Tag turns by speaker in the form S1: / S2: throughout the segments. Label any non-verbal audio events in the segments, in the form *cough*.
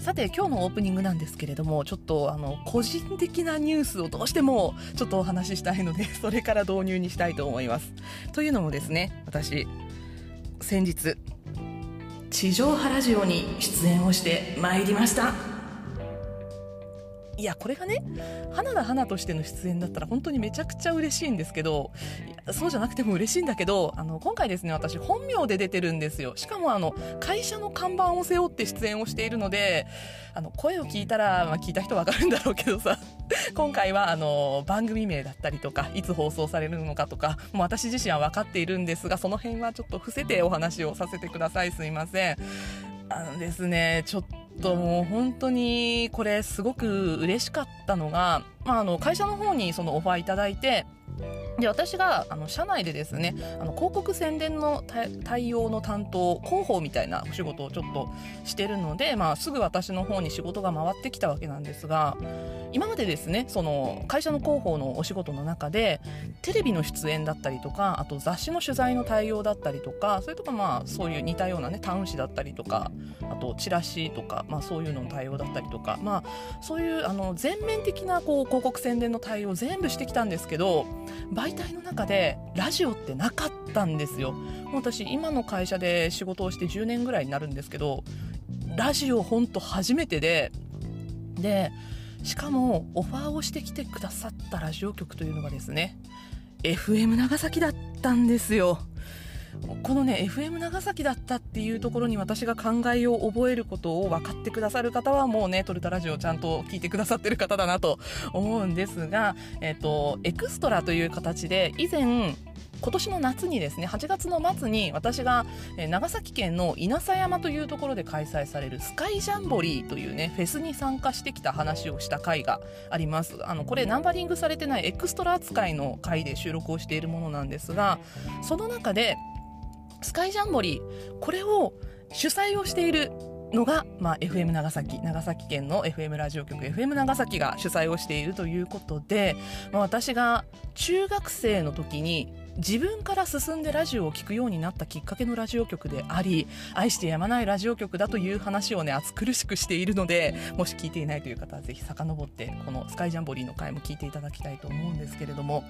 S1: さて今日のオープニングなんですけれどもちょっとあの個人的なニュースをどうしてもちょっとお話ししたいので *laughs* それから導入にしたいと思います。というのもですね私先日地上波ラジオに出演をしてまいりました。いやこれがね花田花としての出演だったら本当にめちゃくちゃ嬉しいんですけどそうじゃなくても嬉しいんだけどあの今回ですね私本名で出てるんですよ。しかもあの会社の看板を背負って出演をしているのであの声を聞いたら、まあ、聞いた人わかるんだろうけどさ *laughs* 今回はあの番組名だったりとかいつ放送されるのかとかもう私自身は分かっているんですがその辺はちょっと伏せてお話をさせてください。すいません。あのですねちょっともう本当にこれすごく嬉しかったのが、まあ、あの会社の方にそのオファーいただいてで私があの社内でですねあの広告宣伝の対応の担当広報みたいなお仕事をちょっとしてるので、まあ、すぐ私の方に仕事が回ってきたわけなんですが今までですねその会社の広報のお仕事の中でテレビの出演だったりとかあと雑誌の取材の対応だったりとかそれとかまあそういう似たようなねタウン誌だったりとかあとチラシとか、まあ、そういうのの対応だったりとか、まあ、そういうあの全面的なこう広告宣伝の対応全部してきたんですけど媒体の中でラジオってなかったんですよ。もう私今の会社で仕事をして10年ぐらいになるんですけどラジオほんと初めてででしかもオファーをしてきてくださったラジオ局というのがですね FM 長崎だったんですよこのね FM 長崎だったっていうところに私が考えを覚えることを分かってくださる方はもうねトルタラジオちゃんと聞いてくださってる方だなと思うんですが、*laughs* えっと、エクストラという形で以前今年の夏にですね8月の末に私が長崎県の稲佐山というところで開催されるスカイジャンボリーというねフェスに参加してきた話をした回があります。あのこれナンバリングされてないエクストラ扱いの回で収録をしているものなんですがその中でスカイジャンボリー。これを主催をしているのが、まあ、FM 長崎長崎県の FM ラジオ局 FM 長崎が主催をしているということで、まあ、私が中学生の時に自分から進んでラジオを聴くようになったきっかけのラジオ局であり愛してやまないラジオ局だという話をね熱苦しくしているのでもし聞いていないという方はぜひ遡ってこのスカイジャンボリーの回も聞いていただきたいと思うんですけれども。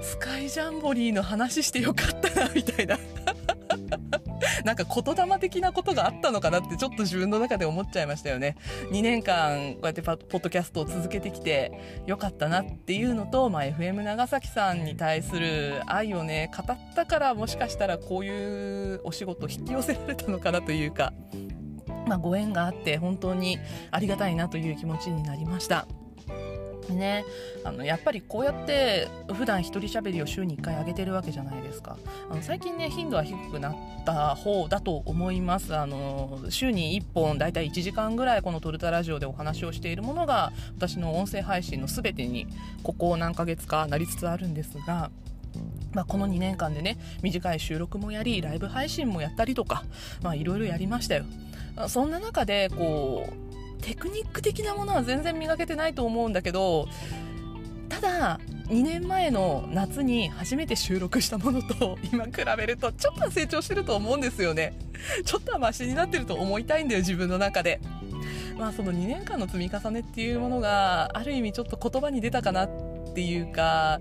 S1: スカイジャンボリーの話してよかったなみたいな *laughs* なんか言霊的なことがあったのかなってちょっと自分の中で思っちゃいましたよね2年間こうやってポッドキャストを続けてきてよかったなっていうのと、まあ、FM 長崎さんに対する愛をね語ったからもしかしたらこういうお仕事引き寄せられたのかなというか、まあ、ご縁があって本当にありがたいなという気持ちになりました。ね、あのやっぱりこうやって普段一人喋りを週に1回上げてるわけじゃないですか。あの最近ね頻度は低くなった方だと思います。あの週に1本だいたい1時間ぐらいこのトルタラジオでお話をしているものが私の音声配信の全てにここ何ヶ月かなりつつあるんですがまあ、この2年間でね短い収録もやりライブ配信もやったりとかいろいろやりましたよ。そんな中でこうテクニック的なものは全然磨けてないと思うんだけどただ2年前の夏に初めて収録したものと *laughs* 今比べるとちょっとは成長してると思うんですよねちょっとはマシになってると思いたいんだよ自分の中でまあその2年間の積み重ねっていうものがある意味ちょっと言葉に出たかなっていうか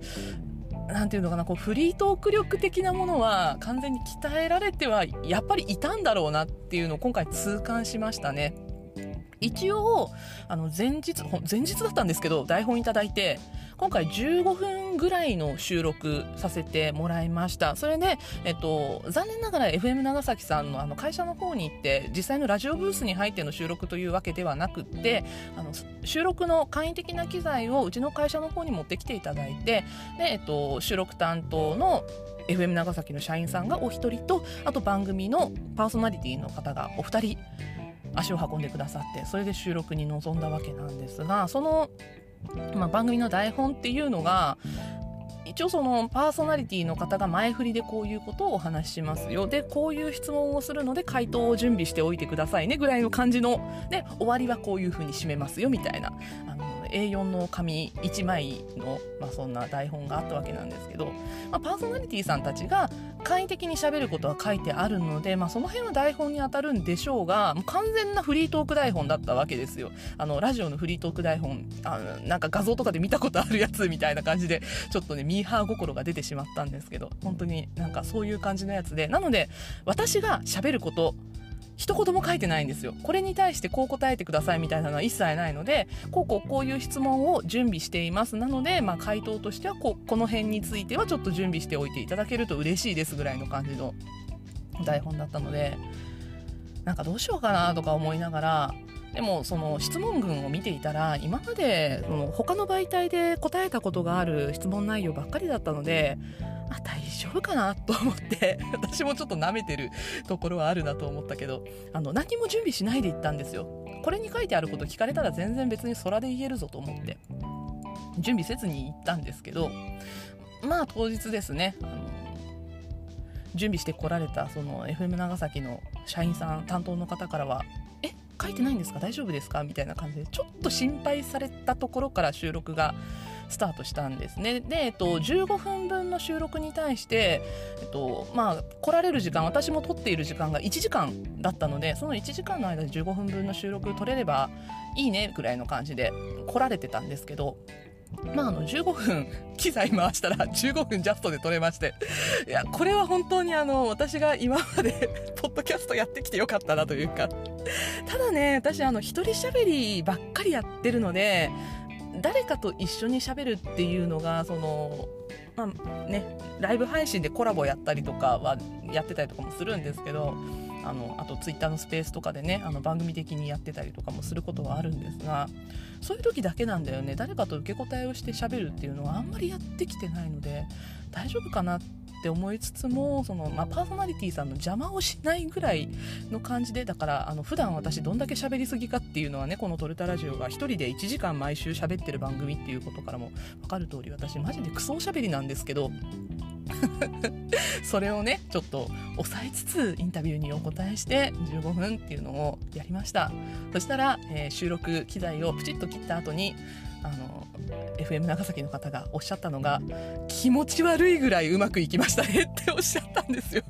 S1: なんていうのかなこうフリートーク力的なものは完全に鍛えられてはやっぱりいたんだろうなっていうのを今回痛感しましたね。一応あの前日前日だったんですけど台本いただいて今回15分ぐらいの収録させてもらいました。それで、えっと、残念ながら FM 長崎さんのあの会社の方に行って実際のラジオブースに入っての収録というわけではなくってあの収録の簡易的な機材をうちの会社の方に持ってきていただいてで、えっと、収録担当の FM 長崎の社員さんがお一人とあと番組のパーソナリティの方がお二人足を運んでくださってそれで収録に臨んだわけなんですがその、まあ、番組の台本っていうのが一応そのパーソナリティの方が前振りでこういうことをお話ししますよ。でこういう質問をするので回答を準備しておいてくださいねぐらいの感じので終わりはこういうふうに締めますよみたいな。あの A4 の紙1枚の、まあ、そんな台本があったわけなんですけど、まあ、パーソナリティさんたちが簡易的にしゃべることは書いてあるので、まあ、その辺は台本に当たるんでしょうがもう完全なフリートーク台本だったわけですよ。あのラジオのフリートーク台本あのなんか画像とかで見たことあるやつみたいな感じでちょっとねミーハー心が出てしまったんですけど本当になんかそういう感じのやつで。なので私がしゃべること一言も書いてないんですよ。これに対してこう答えてくださいみたいなのは一切ないので、こうこうこういう質問を準備しています。なので、まあ、回答としてはここの辺についてはちょっと準備しておいていただけると嬉しいですぐらいの感じの台本だったので、なんかどうしようかなとか思いながら、でもその質問群を見ていたら今までその他の媒体で答えたことがある質問内容ばっかりだったのであ大丈夫かなと思って *laughs* 私もちょっと舐めてるところはあるなと思ったけどあの何も準備しないで行ったんですよ。これに書いてあること聞かれたら全然別に空で言えるぞと思って準備せずに行ったんですけどまあ当日ですねあの準備してこられたその FM 長崎の社員さん担当の方からは「書いてないんですか？大丈夫ですか?」みたいな感じでちょっと心配されたところから収録がスタートしたんですね。で、えっと、15分分の収録に対して、えっと、まあ、来られる時間、私も撮っている時間が1時間だったので、その1時間の間で15分分の収録取れればいいねぐらいの感じで来られてたんですけど、まあ、あの15分機材回したら15分ジャストで撮れましていやこれは本当にあの私が今まで *laughs* ポッドキャストやってきてよかったなというかただね私あの一人喋りばっかりやってるので誰かと一緒にしゃべるっていうのがそのまあねライブ配信でコラボやったりとかはやってたりとかもするんですけどあのあとツイッターのスペースとかでねあの番組的にやってたりとかもすることはあるんですがそういう時だけなんだよね。誰かと受け答えをしてしゃべるっていうのはあんまりやってきてないので大丈夫かなって思いつつもその、まあ、パーソナリティさんの邪魔をしないぐらいの感じでだからあの普段私どんだけ喋りすぎかっていうのはねこの「トルタラジオ」が1人で1時間毎週喋ってる番組っていうことからも分かる通り私マジでクソおしゃべりなんですけど *laughs* それをねちょっと抑えつつインタビューにお答えして15分っていうのをやりました。そしたら、えー、収録機材をプチッと切った後にあの FM 長崎の方がおっしゃったのが気持ち悪いぐらいうまくいきましたね *laughs* っておっしゃったんですよ。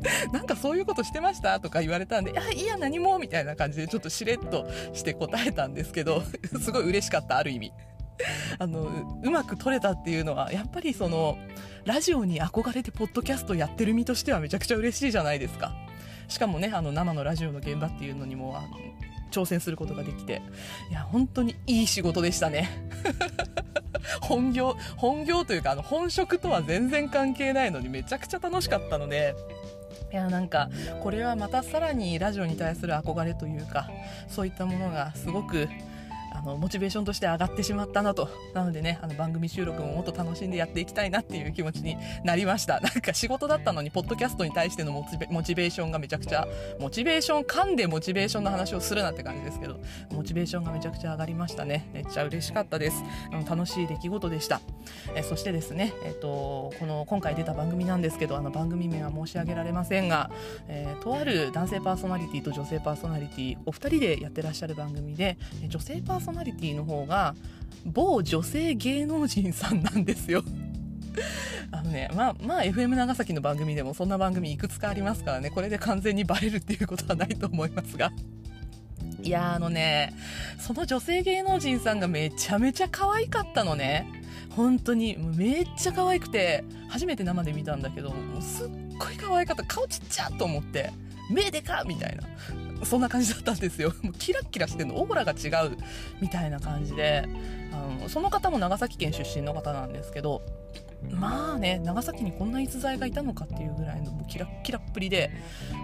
S1: *laughs* なんかそういうことしてましたとか言われたんで、いや、いや、何もみたいな感じでちょっとしれっとして答えたんですけど、*laughs* すごい嬉しかった、ある意味。あの、うまく撮れたっていうのは、やっぱりその、ラジオに憧れてポッドキャストやってる身としてはめちゃくちゃ嬉しいじゃないですか。しかもね、あの、生のラジオの現場っていうのにも、あの、挑戦することができて、いや、本当にいい仕事でしたね。*laughs* 本業、本業というか、あの、本職とは全然関係ないのにめちゃくちゃ楽しかったので、いやなんかこれはまたさらにラジオに対する憧れというかそういったものがすごくあのモチベーションとして上がってしまったなと。なのでねあの番組収録ももっと楽しんでやっていきたいなっていう気持ちになりました。*laughs* なんか仕事だったのにポッドキャストに対してのモチベモチベーションがめちゃくちゃモチベーション噛んでモチベーションの話をするなって感じですけどモチベーションがめちゃくちゃ上がりましたね。めっちゃ嬉しかったです。楽しい出来事でした。えそしてですねえっ、とこの今回出た番組なんですけどあの番組名は申し上げられませんが、えー、とある男性パーソナリティと女性パーソナリティお二人でやってらっしゃる番組で女性パーソナリティの方が某女性芸能人さんなんですよ *laughs* あのね、まあ、まあ、FM 長崎の番組でもそんな番組いくつかありますからね、これで完全にバレるっていうことはないと思いますが。いやあのね、その女性芸能人さんがめちゃめちゃ可愛かったのね。本当に、めっちゃ可愛くて、初めて生で見たんだけど、もうすっごい可愛かった。顔ちっちゃと思って、目でかみたいな。そんな感じだったんですよ。*laughs* もうキラッキラしてるの、オーラが違うみたいな感じで、あのその方も長崎県出身の方なんですけど、まあね、長崎にこんな逸材がいたのかっていうぐらいのもうキラッキラっぷりで、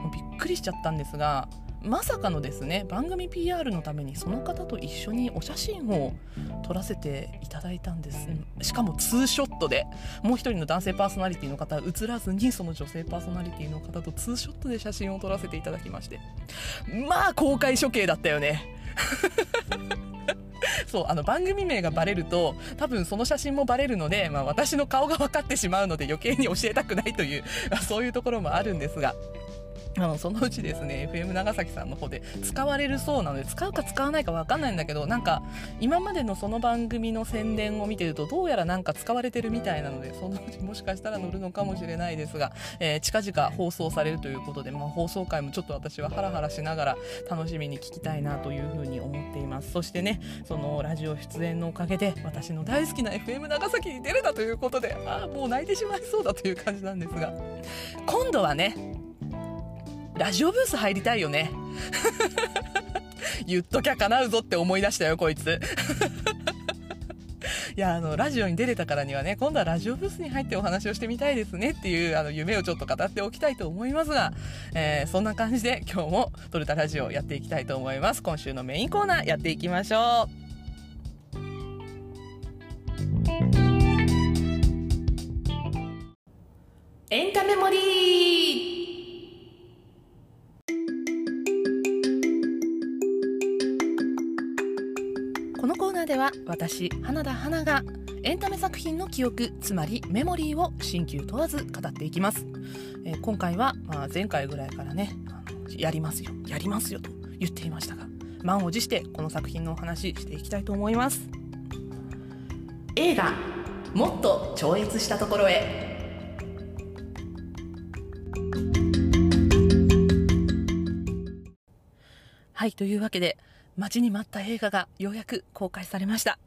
S1: もうびっくりしちゃったんですが、まさかのですね番組 PR のためにその方と一緒にお写真を撮らせていただいたんです。しかもツーショットでもう一人の男性パーソナリティの方は映らずにその女性パーソナリティの方とツーショットで写真を撮らせていただきまして。まあ公開処刑だったよね。そうあの番組名がバレると多分その写真もバレるので、まあ、私の顔が分かってしまうので余計に教えたくないという、まあ、そういうところもあるんですが。あのそのうちですね FM 長崎さんの方で使われるそうなので使うか使わないか分かんないんだけどなんか今までのその番組の宣伝を見てるとどうやらなんか使われてるみたいなのでそのうちもしかしたら乗るのかもしれないですが、えー、近々放送されるということで、まあ、放送回もちょっと私はハラハラしながら楽しみに聞きたいなというふうに思っています。そしてねそのラジオ出演のおかげで私の大好きな FM 長崎に出れたということでああもう泣いてしまいそうだという感じなんですが今度はねラジオブース入りたいよね。*laughs* 言っときゃ叶うぞって思い出したよ、こいつ。*laughs* いや、あの、ラジオに出れたからにはね、今度はラジオブースに入ってお話をしてみたいですねっていう、あの、夢をちょっと語っておきたいと思いますが、えー、そんな感じで今日もトルタラジオやっていきたいと思います。今週のメインコーナーやっていきましょう。エンタメモリーでは私花田花がエンタメ作品の記憶つまりメモリーを新旧問わず語っていきます、えー、今回は、まあ、前回ぐらいからねやりますよやりますよと言っていましたが満を持してこの作品のお話していきたいと思います。映画「もっと超越したところへ」はいというわけで待ちに待った映画がようやく公開されました。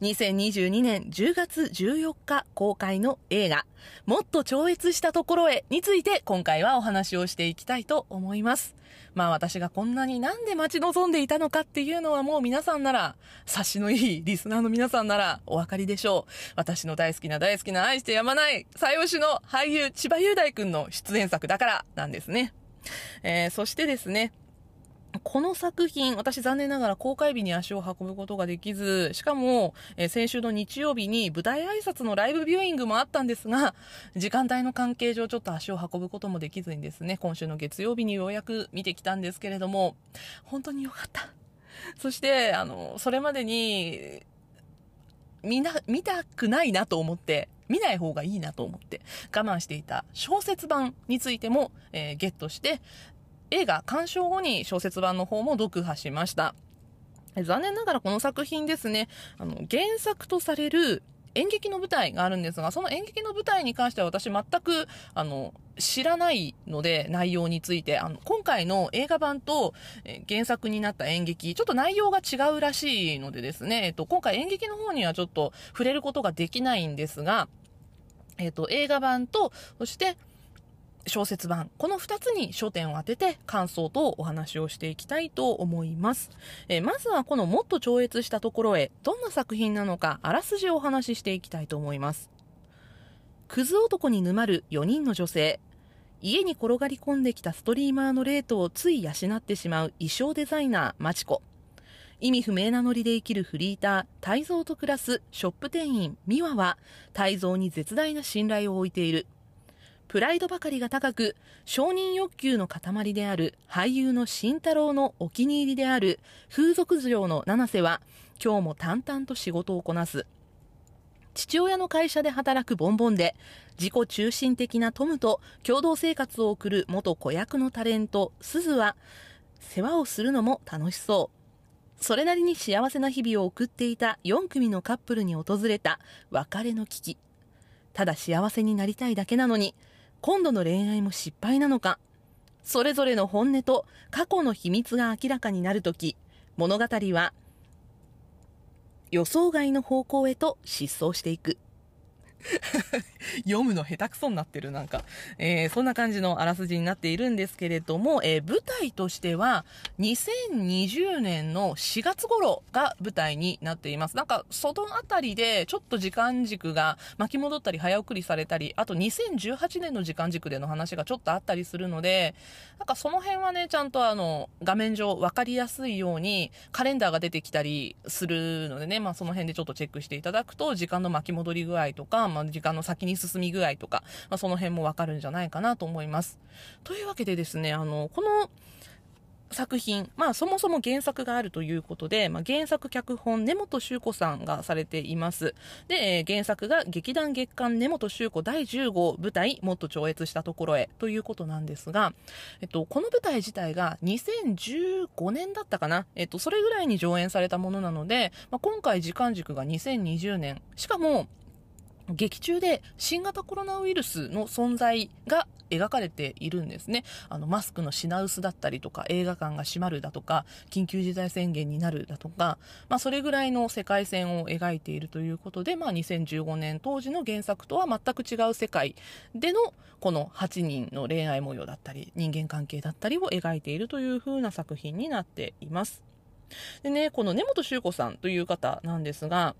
S1: 2022年10月14日公開の映画、もっと超越したところへについて今回はお話をしていきたいと思います。まあ私がこんなになんで待ち望んでいたのかっていうのはもう皆さんなら、察しのいいリスナーの皆さんならお分かりでしょう。私の大好きな大好きな愛してやまない最推しの俳優千葉雄大くんの出演作だからなんですね。えー、そしてですね、この作品、私残念ながら公開日に足を運ぶことができず、しかも、えー、先週の日曜日に舞台挨拶のライブビューイングもあったんですが、時間帯の関係上ちょっと足を運ぶこともできずにですね、今週の月曜日にようやく見てきたんですけれども、本当に良かった。そして、あの、それまでに、みな、見たくないなと思って、見ない方がいいなと思って我慢していた小説版についても、えー、ゲットして映画鑑賞後に小説版の方も読破しました。残念ながらこの作品ですね、あの、原作とされる演劇の舞台があるんですが、その演劇の舞台に関しては私全く、あの、知らないので、内容について、あの、今回の映画版と、原作になった演劇、ちょっと内容が違うらしいのでですね、えっと、今回演劇の方にはちょっと触れることができないんですが、えっと、映画版と、そして、小説版、この2つに焦点を当てて感想とお話をしていきたいと思います。え、まずはこのもっと超越したところへ、どんな作品なのか、あらすじをお話ししていきたいと思います。クズ男に沼る4人の女性。家に転がり込んできたストリーマーのレートをつい養ってしまう衣装デザイナー、マチコ。意味不明なノリで生きるフリーター、泰造と暮らすショップ店員、ミワは、泰造に絶大な信頼を置いている。プライドばかりが高く、承認欲求の塊である俳優の慎太郎のお気に入りである風俗嬢の七瀬は、今日も淡々と仕事をこなす。父親の会社で働くボンボンで、自己中心的なトムと共同生活を送る元子役のタレント、スズは、世話をするのも楽しそう。それなりに幸せな日々を送っていた4組のカップルに訪れた別れの危機。ただ幸せになりたいだけなのに、今度の恋愛も失敗なのか。それぞれの本音と過去の秘密が明らかになるとき物語は予想外の方向へと失踪していく。*laughs* 読むの下手くそになってる、なんか。えー、そんな感じのあらすじになっているんですけれども、えー、舞台としては、2020年の4月頃が舞台になっています。なんか、そのあたりで、ちょっと時間軸が巻き戻ったり、早送りされたり、あと2018年の時間軸での話がちょっとあったりするので、なんかその辺はね、ちゃんとあの、画面上分かりやすいように、カレンダーが出てきたりするのでね、まあその辺でちょっとチェックしていただくと、時間の巻き戻り具合とか、まあ時間の先に進み具合とか、まあその辺もわかるんじゃないかなと思います。というわけでですね、あの、この、作品、まあそもそも原作があるということで、まあ、原作脚本根本修子さんがされています。で、えー、原作が劇団月刊根本修子第10号舞台もっと超越したところへということなんですが、えっと、この舞台自体が2015年だったかな、えっと、それぐらいに上演されたものなので、まあ、今回時間軸が2020年、しかも劇中で新型コロナウイルスの存在が描かれているんですね。あの、マスクの品薄だったりとか、映画館が閉まるだとか、緊急事態宣言になるだとか、まあ、それぐらいの世界線を描いているということで、まあ、2015年当時の原作とは全く違う世界での、この8人の恋愛模様だったり、人間関係だったりを描いているという風な作品になっています。でね、この根本修子さんという方なんですが、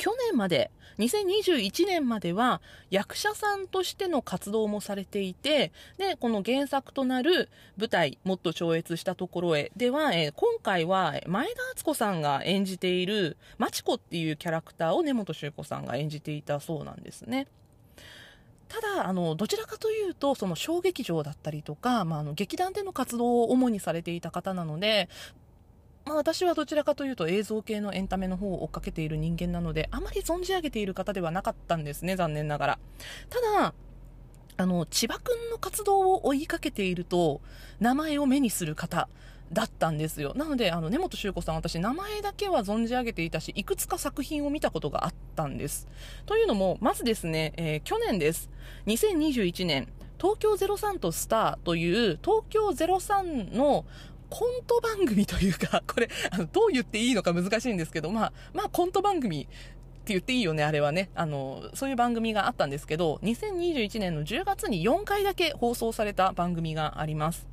S1: 去年まで、2021年までは役者さんとしての活動もされていて、で、この原作となる舞台、もっと超越したところへでは、えー、今回は前田敦子さんが演じているマチコっていうキャラクターを根本修子さんが演じていたそうなんですね。ただ、あの、どちらかというと、その小劇場だったりとか、まあ、あの、劇団での活動を主にされていた方なので、まあ、私はどちらかというと映像系のエンタメの方を追っかけている人間なので、あまり存じ上げている方ではなかったんですね、残念ながら。ただ、あの、千葉くんの活動を追いかけていると、名前を目にする方だったんですよ。なので、あの、根本修子さん、私、名前だけは存じ上げていたし、いくつか作品を見たことがあったんです。というのも、まずですね、えー、去年です。2021年、東京03とスターという東京03のコント番組というか、*laughs* これ、あの、どう言っていいのか難しいんですけど、まあ、まあ、コント番組って言っていいよね、あれはね。あの、そういう番組があったんですけど、2021年の10月に4回だけ放送された番組があります。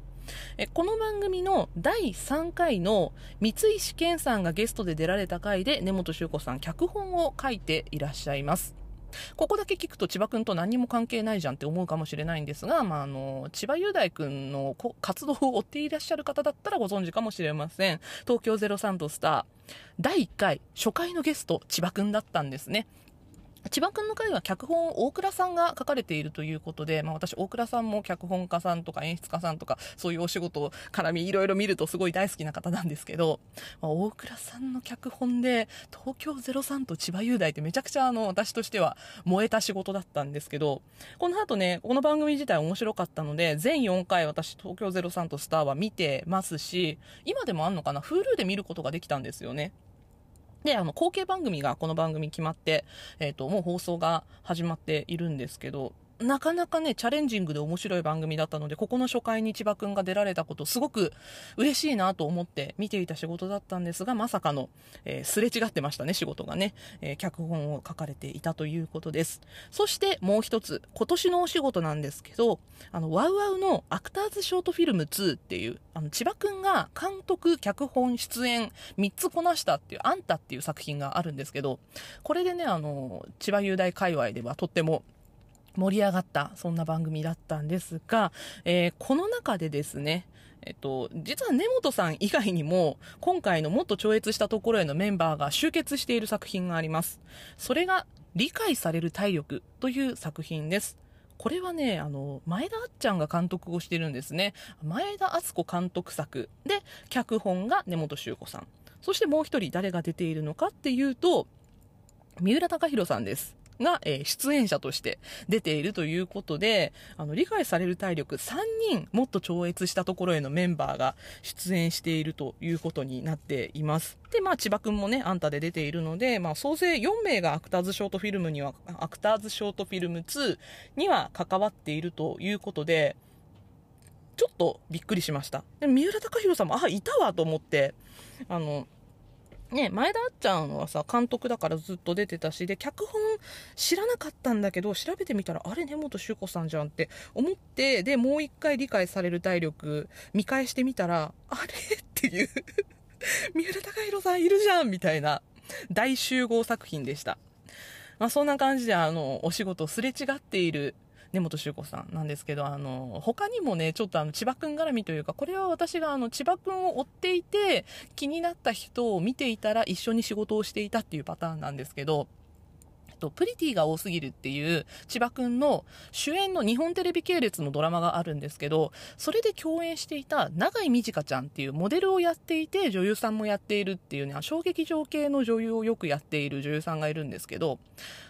S1: えこの番組の第3回の三石健さんがゲストで出られた回で根本修子さん脚本を書いていらっしゃいます。ここだけ聞くと千葉君と何にも関係ないじゃんって思うかもしれないんですが、まあ、あの、千葉雄大くんの活動を追っていらっしゃる方だったらご存知かもしれません。東京03とスター。第1回、初回のゲスト、千葉君だったんですね。千葉君の回は脚本を大倉さんが書かれているということで、まあ、私、大倉さんも脚本家さんとか演出家さんとか、そういうお仕事を絡みいろいろ見るとすごい大好きな方なんですけど、まあ、大倉さんの脚本で、東京03と千葉雄大ってめちゃくちゃあの、私としては燃えた仕事だったんですけど、この後ね、この番組自体面白かったので、全4回私、東京03とスターは見てますし、今でもあんのかな ?Hulu で見ることができたんですよね。で、あの、後継番組がこの番組決まって、えっ、ー、と、もう放送が始まっているんですけど、なかなかね、チャレンジングで面白い番組だったので、ここの初回に千葉くんが出られたこと、すごく嬉しいなと思って見ていた仕事だったんですが、まさかの、えー、すれ違ってましたね、仕事がね、えー、脚本を書かれていたということです。そしてもう一つ、今年のお仕事なんですけど、あの、ワウワウのアクターズショートフィルム2っていう、あの、千葉くんが監督、脚本、出演、3つこなしたっていう、あんたっていう作品があるんですけど、これでね、あの、千葉雄大界隈ではとっても盛り上がった、そんな番組だったんですが、えー、この中でですね、えっと、実は根本さん以外にも、今回のもっと超越したところへのメンバーが集結している作品があります。それが、理解される体力という作品です。これはね、あの、前田あっちゃんが監督をしてるんですね。前田敦子監督作で、脚本が根本修子さん。そしてもう一人誰が出ているのかっていうと、三浦貴大さんです。が、えー、出演者として出ているということで、あの、理解される体力3人もっと超越したところへのメンバーが出演しているということになっています。で、まあ、千葉くんもね、あんたで出ているので、まあ、総勢4名がアクターズショートフィルムには、アクターズショートフィルム2には関わっているということで、ちょっとびっくりしました。で三浦貴大さんも、あ、いたわと思って、あの、ね、前田あっちゃんはさ、監督だからずっと出てたし、で、脚本知らなかったんだけど、調べてみたら、あれ、根本修子さんじゃんって思って、で、もう一回理解される体力、見返してみたら、あれっていう三浦貴弘さんいるじゃんみたいな、大集合作品でした。まあ、そんな感じで、あの、お仕事すれ違っている根本修子さんなんですけど、あの、他にもね、ちょっとあの、千葉くん絡みというか、これは私があの、千葉くんを追っていて、気になった人を見ていたら一緒に仕事をしていたっていうパターンなんですけど、と、プリティが多すぎるっていう千葉くんの主演の日本テレビ系列のドラマがあるんですけど、それで共演していた永井美智香ちゃんっていうモデルをやっていて女優さんもやっているっていうね、衝撃場系の女優をよくやっている女優さんがいるんですけど、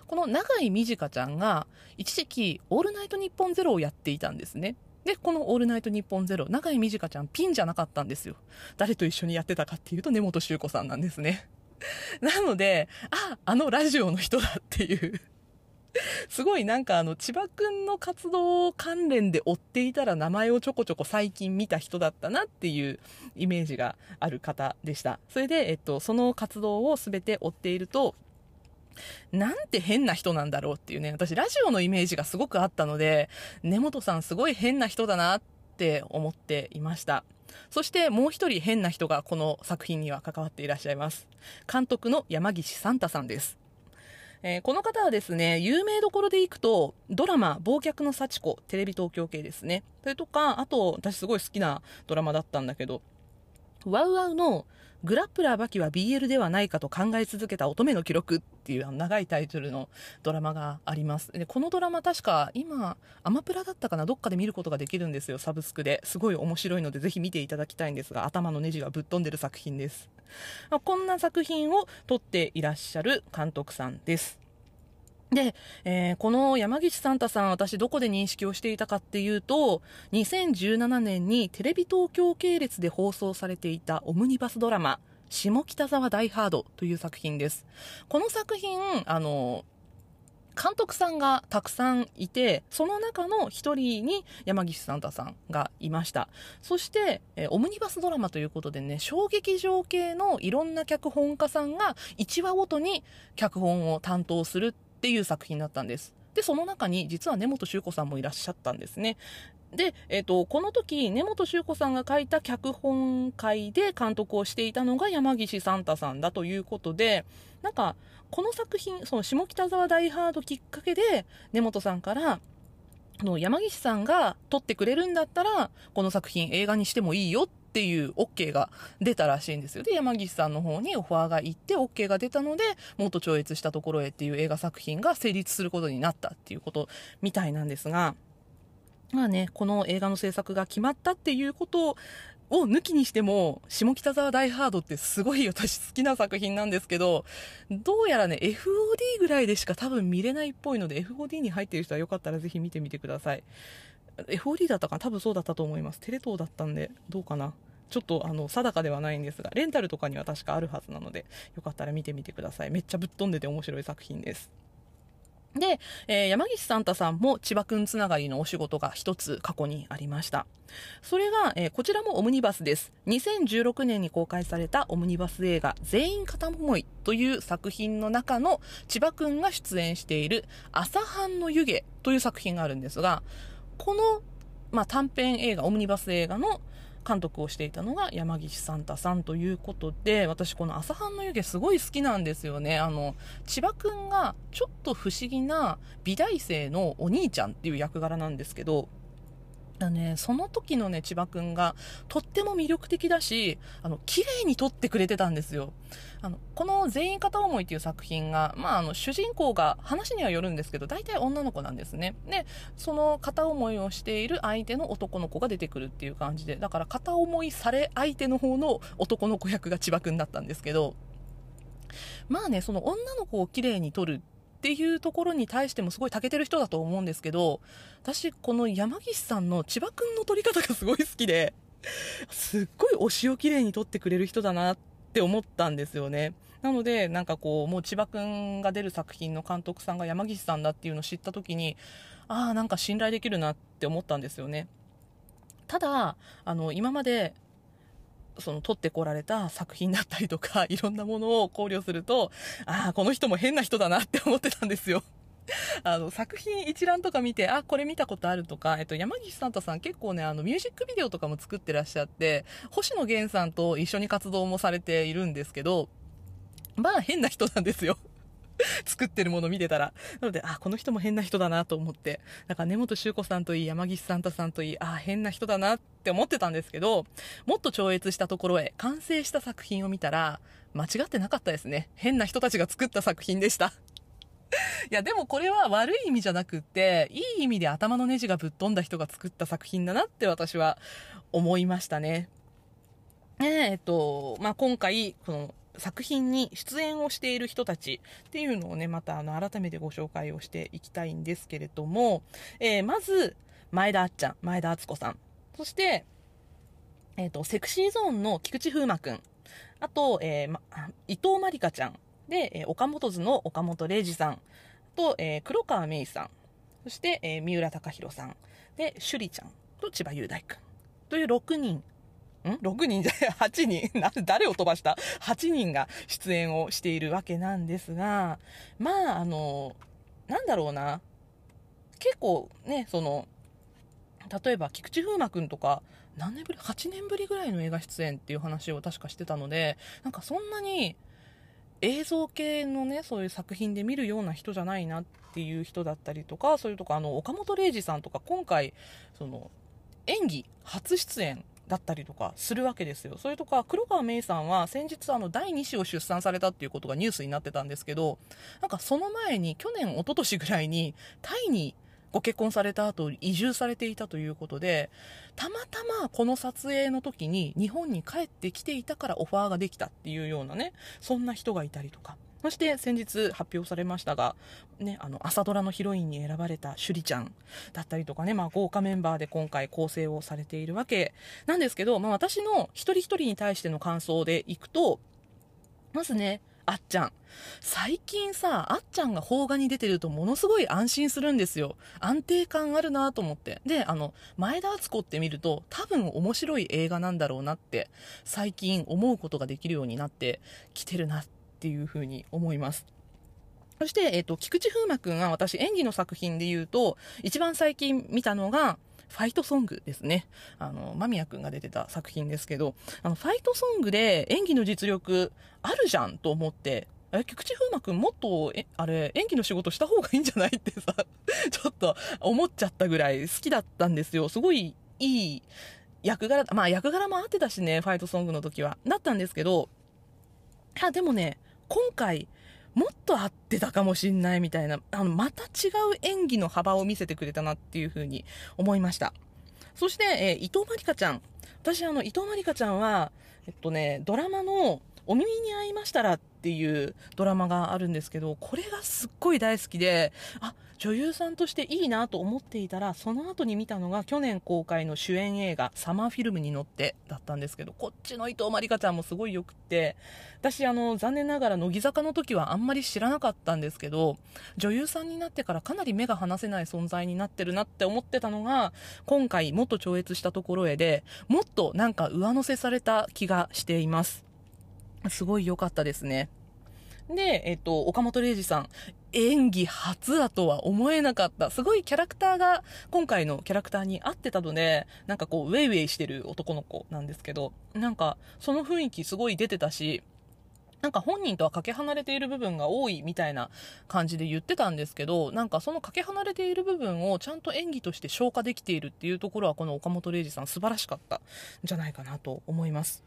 S1: この永井美智香ちゃんが一時期オールナイトニッポンゼロをやっていたんですね。で、このオールナイトニッポンゼロ、永井美智香ちゃんピンじゃなかったんですよ。誰と一緒にやってたかっていうと根本修子さんなんですね。*laughs* なので、あ、あのラジオの人だっていう *laughs* すごいなんかあの千葉くんの活動関連で追っていたら名前をちょこちょこ最近見た人だったなっていうイメージがある方でした。それで、えっと、その活動を全て追っていると、なんて変な人なんだろうっていうね、私ラジオのイメージがすごくあったので、根本さんすごい変な人だなって思っていました。そしてもう一人変な人がこの作品には関わっていらっしゃいます。監督の山岸サンタさんです。えー、この方はですね、有名どころでいくと、ドラマ、忘却の幸子、テレビ東京系ですね。それとか、あと、私すごい好きなドラマだったんだけど、ワウワウのグラップラーバキは BL ではないかと考え続けた乙女の記録っていう長いタイトルのドラマがあります。で、このドラマ確か今、アマプラだったかな？どっかで見ることができるんですよ、サブスクで。すごい面白いのでぜひ見ていただきたいんですが、頭のネジがぶっ飛んでる作品です。こんな作品を撮っていらっしゃる監督さんです。で、えー、この山岸サンタさん、私どこで認識をしていたかっていうと、2017年にテレビ東京系列で放送されていたオムニバスドラマ、下北沢大ハードという作品です。この作品、あの、監督さんがたくさんいて、その中の一人に山岸サンタさんがいました。そして、えオムニバスドラマということでね、小劇場系のいろんな脚本家さんが1話ごとに脚本を担当するっっていう作品だったんです。で、その中に実は根本修子さんもいらっしゃったんですね。で、えっ、ー、と、この時、根本修子さんが書いた脚本会で監督をしていたのが山岸サンタさんだということで、なんか、この作品、その下北沢ダイハードきっかけで、根本さんから、の、山岸さんが撮ってくれるんだったら、この作品映画にしてもいいよっていう OK が出たらしいんですよ。で、山岸さんの方にオファーが行って OK が出たので、もっと超越したところへっていう映画作品が成立することになったっていうことみたいなんですが、まあね、この映画の制作が決まったっていうことを抜きにしても、下北沢大ハードってすごい私好きな作品なんですけど、どうやらね、FOD ぐらいでしか多分見れないっぽいので、FOD に入ってる人はよかったらぜひ見てみてください。FOD だったかな？多分そうだったと思います。テレ東だったんで、どうかな？ちょっとあの定かではないんですが、レンタルとかには確かあるはずなので、よかったら見てみてください。めっちゃぶっ飛んでて面白い作品です。で、えー、山岸サンタさんも千葉くんつながりのお仕事が一つ過去にありました。それが、えー、こちらもオムニバスです。2016年に公開されたオムニバス映画、全員片思いという作品の中の千葉くんが出演している朝飯の湯気という作品があるんですが、この、まあ、短編映画、オムニバス映画の監督をしていたのが山岸サンタさんということで、私この朝飯の湯気すごい好きなんですよね。あの、千葉くんがちょっと不思議な美大生のお兄ちゃんっていう役柄なんですけど、だね、その時のね、千葉くんがとっても魅力的だし、あの、綺麗に撮ってくれてたんですよ。あの、この全員片思いっていう作品が、まあ、あの、主人公が話にはよるんですけど、大体女の子なんですね。で、その片思いをしている相手の男の子が出てくるっていう感じで、だから片思いされ相手の方の男の子役が千葉くんだったんですけど、まあね、その女の子を綺麗に撮るってっていうところに対してもすごい長けてる人だと思うんですけど、私、この山岸さんの千葉くんの撮り方がすごい好きで、すっごい推しを綺麗に撮ってくれる人だなって思ったんですよね。なので、なんかこう、もう千葉くんが出る作品の監督さんが山岸さんだっていうのを知った時に、ああ、なんか信頼できるなって思ったんですよね。ただ、あの、今までその撮ってこられた作品だったりとか、*laughs* いろんなものを考慮すると、ああ、この人も変な人だなって思ってたんですよ。*laughs* あの、作品一覧とか見て、あ、これ見たことあるとか、えっと、山岸サンタさん結構ね、あの、ミュージックビデオとかも作ってらっしゃって、星野源さんと一緒に活動もされているんですけど、まあ変な人なんですよ。*laughs* 作ってるもの見てたら。なので、あ、この人も変な人だなと思って。だから根本修子さんといい、山岸サンタさんといい、あ、変な人だなって思ってたんですけど、もっと超越したところへ、完成した作品を見たら、間違ってなかったですね。変な人たちが作った作品でした。*laughs* いや、でもこれは悪い意味じゃなくって、いい意味で頭のネジがぶっ飛んだ人が作った作品だなって私は思いましたね。えっと、まあ、今回、この作品に出演をしている人たちっていうのをね、またあの改めてご紹介をしていきたいんですけれども、えー、まず、前田あっちゃん、前田敦子さん。そして、えっ、ー、と、セクシーゾーンの菊池風磨くん。あと、えーま、伊藤まりかちゃん。で、えー、岡本図の岡本零士さん。と、えー、黒川芽衣さん。そして、えー、三浦貴大さん。で、趣里ちゃんと千葉雄大くん。という6人ん ?6 人じゃない、8人。な *laughs* 誰を飛ばした ?8 人が出演をしているわけなんですが、まあ、あの、なんだろうな。結構ね、その、例えば菊池風磨くんとか、何年ぶり ?8 年ぶりぐらいの映画出演っていう話を確かしてたので、なんかそんなに映像系のね、そういう作品で見るような人じゃないなっていう人だったりとか、そういうとか、あの、岡本零士さんとか今回、その、演技初出演だったりとかするわけですよ。それとか、黒川芽衣さんは先日あの第2子を出産されたっていうことがニュースになってたんですけど、なんかその前に去年、一昨年ぐらいにタイにご結婚された後移住されていたということで、たまたまこの撮影の時に日本に帰ってきていたからオファーができたっていうようなね、そんな人がいたりとか。そして先日発表されましたが、ね、あの、朝ドラのヒロインに選ばれた趣里ちゃんだったりとかね、まあ豪華メンバーで今回構成をされているわけなんですけど、まあ私の一人一人に対しての感想でいくと、まずね、あっちゃん。最近さ、あっちゃんが邦画に出てるとものすごい安心するんですよ。安定感あるなと思って。で、あの、前田敦子って見ると多分面白い映画なんだろうなって最近思うことができるようになってきてるなってっていうふうに思います。そして、えっ、ー、と、菊池風磨くんは私演技の作品で言うと、一番最近見たのが、ファイトソングですね。あの、間宮くんが出てた作品ですけど、あの、ファイトソングで演技の実力あるじゃんと思って、え、菊池風磨くんもっと、え、あれ、演技の仕事した方がいいんじゃないってさ、*laughs* ちょっと思っちゃったぐらい好きだったんですよ。すごいいい役柄、まあ役柄も合ってたしね、ファイトソングの時は。だったんですけど、あ、でもね、今回、もっと合ってたかもしんないみたいな、あの、また違う演技の幅を見せてくれたなっていうふうに思いました。そして、えー、伊藤まりかちゃん。私、あの、伊藤まりかちゃんは、えっとね、ドラマの、お耳に合いましたらっていうドラマがあるんですけど、これがすっごい大好きで、あ、女優さんとしていいなと思っていたら、その後に見たのが去年公開の主演映画、サマーフィルムに乗ってだったんですけど、こっちの伊藤まりかちゃんもすごい良くって、私、あの、残念ながら乃木坂の時はあんまり知らなかったんですけど、女優さんになってからかなり目が離せない存在になってるなって思ってたのが、今回もっと超越したところへで、もっとなんか上乗せされた気がしています。すごい良かったですね。で、えっと、岡本零士さん、演技初だとは思えなかった。すごいキャラクターが今回のキャラクターに合ってたので、なんかこう、ウェイウェイしてる男の子なんですけど、なんか、その雰囲気すごい出てたし、なんか本人とはかけ離れている部分が多いみたいな感じで言ってたんですけど、なんかそのかけ離れている部分をちゃんと演技として消化できているっていうところはこの岡本零士さん素晴らしかったんじゃないかなと思います。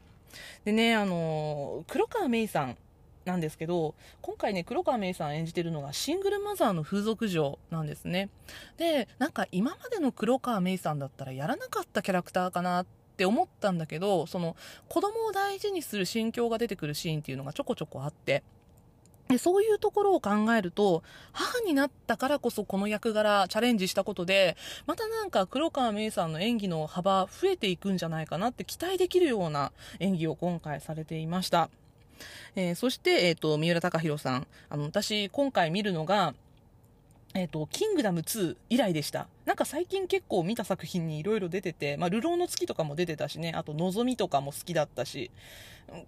S1: でね、あの、黒川芽衣さんなんですけど、今回ね、黒川芽衣さん演じてるのがシングルマザーの風俗嬢なんですね。で、なんか今までの黒川芽衣さんだったらやらなかったキャラクターかなって思ったんだけど、その子供を大事にする心境が出てくるシーンっていうのがちょこちょこあって、でそういうところを考えると、母になったからこそこの役柄チャレンジしたことで、またなんか黒川芽衣さんの演技の幅増えていくんじゃないかなって期待できるような演技を今回されていました。えー、そして、えっ、ー、と、三浦貴大さん。あの、私、今回見るのが、えっ、と、キングダム2以来でした。なんか最近結構見た作品に色々出てて、まあ、流浪の月とかも出てたしね、あと、のぞみとかも好きだったし、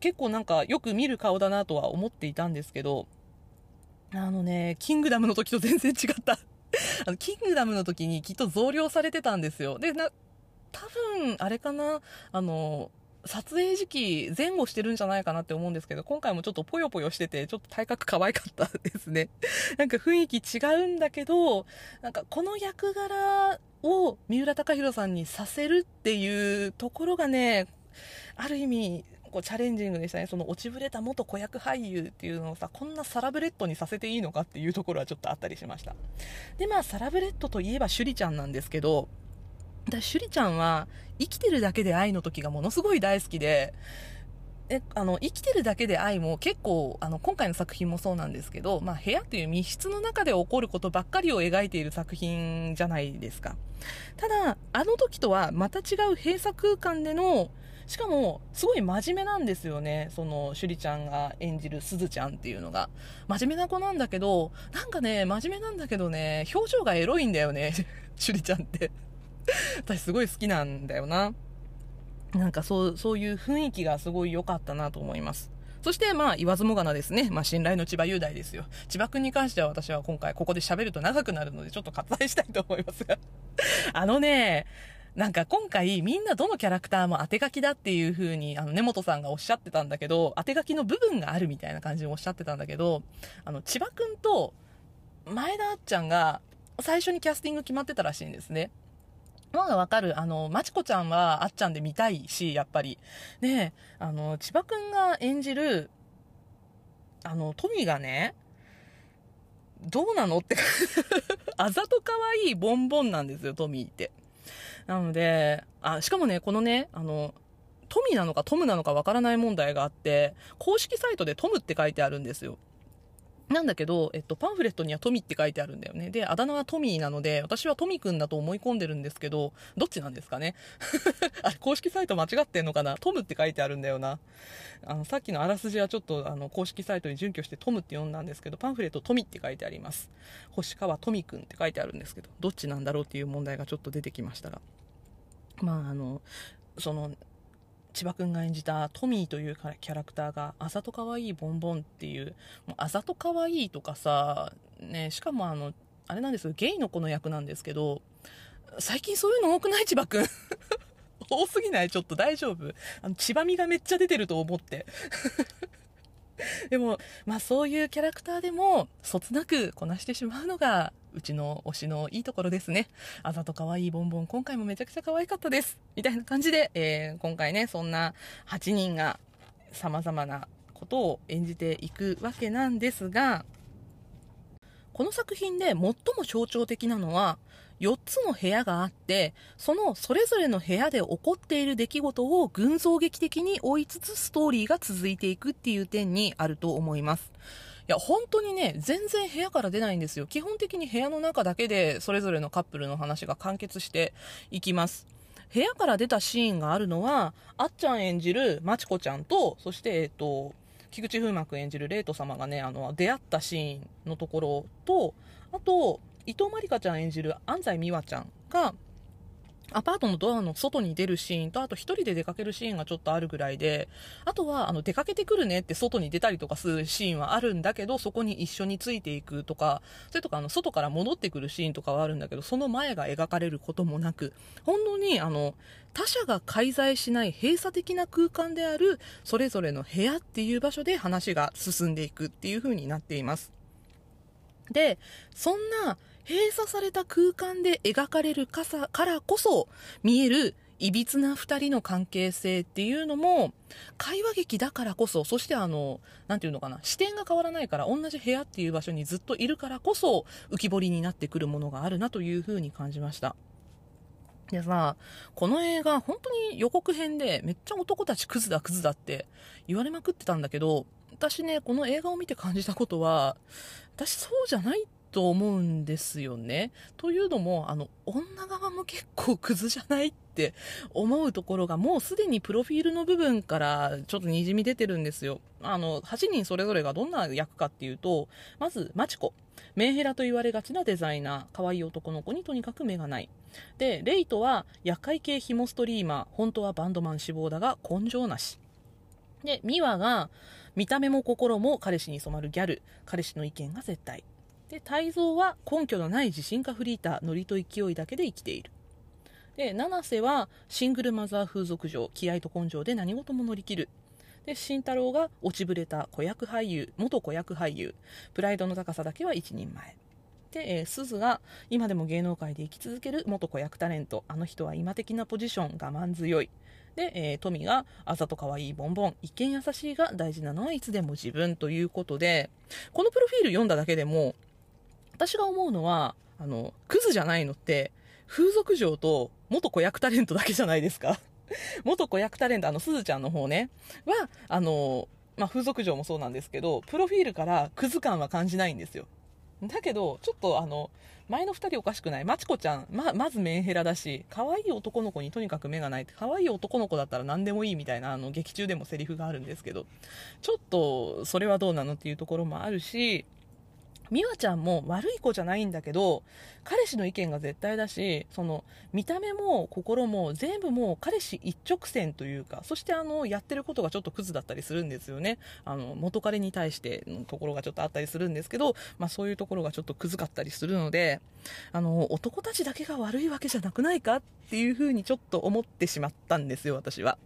S1: 結構なんかよく見る顔だなとは思っていたんですけど、あのね、キングダムの時と全然違った。*laughs* あの、キングダムの時にきっと増量されてたんですよ。で、な、多分、あれかな、あの、撮影時期前後してるんじゃないかなって思うんですけど、今回もちょっとぽよぽよしてて、ちょっと体格可愛かったですね。*laughs* なんか雰囲気違うんだけど、なんかこの役柄を三浦貴大さんにさせるっていうところがね、ある意味、こうチャレンジングでしたね。その落ちぶれた元子役俳優っていうのをさ、こんなサラブレッドにさせていいのかっていうところはちょっとあったりしました。で、まあ、サラブレッドといえば趣里ちゃんなんですけど、だ趣里ちゃんは生きてるだけで愛の時がものすごい大好きで、えあの生きてるだけで愛も結構あの今回の作品もそうなんですけど、まあ、部屋という密室の中で起こることばっかりを描いている作品じゃないですか。ただあの時とはまた違う閉鎖空間でのしかもすごい真面目なんですよね。その趣里ちゃんが演じるすずちゃんっていうのが。真面目な子なんだけどなんかね真面目なんだけどね表情がエロいんだよね *laughs* 趣里ちゃんって。*laughs* 私すごい好きなんだよな。なんかそう、そういう雰囲気がすごい良かったなと思います。そして、まあ、言わずもがなですね。まあ、信頼の千葉雄大ですよ。千葉くんに関しては私は今回ここで喋ると長くなるので、ちょっと割愛したいと思いますが。*laughs* あのね、なんか今回みんなどのキャラクターも当て書きだっていう風に、あの、根本さんがおっしゃってたんだけど、当て書きの部分があるみたいな感じでおっしゃってたんだけど、あの、千葉くんと前田あっちゃんが最初にキャスティング決まってたらしいんですね。のがわかる。あの、まちこちゃんはあっちゃんで見たいし、やっぱり。で、あの、千葉くんが演じる、あの、トミーがね、どうなの？って、*laughs* あざと可愛いボンボンなんですよ、トミーって。なので、あ、しかもね、このね、あの、トミーなのかトムなのかわからない問題があって、公式サイトでトムって書いてあるんですよ。なんだけど、えっと、パンフレットにはトミって書いてあるんだよね。で、あだ名はトミーなので、私はトミくんだと思い込んでるんですけど、どっちなんですかね？*laughs* あれ、公式サイト間違ってんのかな？トムって書いてあるんだよな。あの、さっきのあらすじはちょっと、あの、公式サイトに準拠してトムって呼んだんですけど、パンフレットトミって書いてあります。星川トミくんって書いてあるんですけど、どっちなんだろうっていう問題がちょっと出てきましたが。まあ、あの、その、千葉くんが演じたトミーというキャラクターがあざとかわいいボンボンっていうもうあざとかわいいとかさ、ね、しかもあのあれなんですゲイの子の役なんですけど最近そういうの多くない千葉くん？*laughs* 多すぎない？ちょっと大丈夫？あの千葉みがめっちゃ出てると思って。*laughs* でも、まあそういうキャラクターでも、そつなくこなしてしまうのが、うちの推しのいいところですね。あざと可愛いボンボン、今回もめちゃくちゃ可愛かったです。みたいな感じで、えー、今回ね、そんな8人が様々なことを演じていくわけなんですが、この作品で最も象徴的なのは、4つの部屋があって、そのそれぞれの部屋で起こっている出来事を群像劇的に追いつつストーリーが続いていくっていう点にあると思います。や、本当にね、全然部屋から出ないんですよ。基本的に部屋の中だけでそれぞれのカップルの話が完結していきます。部屋から出たシーンがあるのは、あっちゃん演じるまちこちゃんと、そして、えっと、菊池風磨君演じるレイト様がね、あの、出会ったシーンのところと、あと、伊藤まりかちゃん演じる安西美和ちゃんが、アパートのドアの外に出るシーンと、あと一人で出かけるシーンがちょっとあるぐらいで、あとは、あの、出かけてくるねって外に出たりとかするシーンはあるんだけど、そこに一緒についていくとか、それとか、あの、外から戻ってくるシーンとかはあるんだけど、その前が描かれることもなく、本当に、あの、他者が介在しない閉鎖的な空間である、それぞれの部屋っていう場所で話が進んでいくっていう風になっています。で、そんな閉鎖された空間で描かれるからこそ見えるいびつな2人の関係性っていうのも会話劇だからこそそしてあの何て言うのかな視点が変わらないから同じ部屋っていう場所にずっといるからこそ浮き彫りになってくるものがあるなというふうに感じました。でさこの映画本当に予告編でめっちゃ男たちクズだクズだって言われまくってたんだけど私ねこの映画を見て感じたことは私そうじゃないっと思うんですよね。というのも、あの、女側も結構クズじゃないって思うところが、もうすでにプロフィールの部分からちょっとにじみ出てるんですよ。あの、8人それぞれがどんな役かっていうと、まず、マチコ。メンヘラと言われがちなデザイナー。可愛い男の子にとにかく目がない。で、レイトは、厄介系ヒモストリーマー。本当はバンドマン志望だが、根性なし。で、ミワが、見た目も心も彼氏に染まるギャル。彼氏の意見が絶対。で、泰造は根拠のない自信家フリーター。ノリと勢いだけで生きている。で、七瀬はシングルマザー風俗嬢。気合と根性で何事も乗り切る。で、慎太郎が落ちぶれた子役俳優、元子役俳優。プライドの高さだけは一人前。で、えー、鈴が今でも芸能界で生き続ける元子役タレント。あの人は今的なポジション、我慢強い。で、えー、富があざと可愛いボンボン、一見優しいが大事なのはいつでも自分ということで、このプロフィール読んだだけでも、私が思うのは、あの、クズじゃないのって、風俗嬢と元子役タレントだけじゃないですか。*laughs* 元子役タレント、あの、すずちゃんの方ね、は、あの、まあ、風俗嬢もそうなんですけど、プロフィールからクズ感は感じないんですよ。だけど、ちょっとあの、前の2人おかしくない？まちこちゃん、ま、まずメンヘラだし、可愛い男の子にとにかく目がない。可愛い男の子だったら何でもいいみたいな、あの、劇中でもセリフがあるんですけど、ちょっと、それはどうなのっていうところもあるし、美和ちゃんも悪い子じゃないんだけど、彼氏の意見が絶対だし、その、見た目も心も全部もう彼氏一直線というか、そしてあの、やってることがちょっとクズだったりするんですよね。あの、元彼に対してのところがちょっとあったりするんですけど、まあそういうところがちょっとクズかったりするので、あの、男たちだけが悪いわけじゃなくないかっていうふうにちょっと思ってしまったんですよ、私は。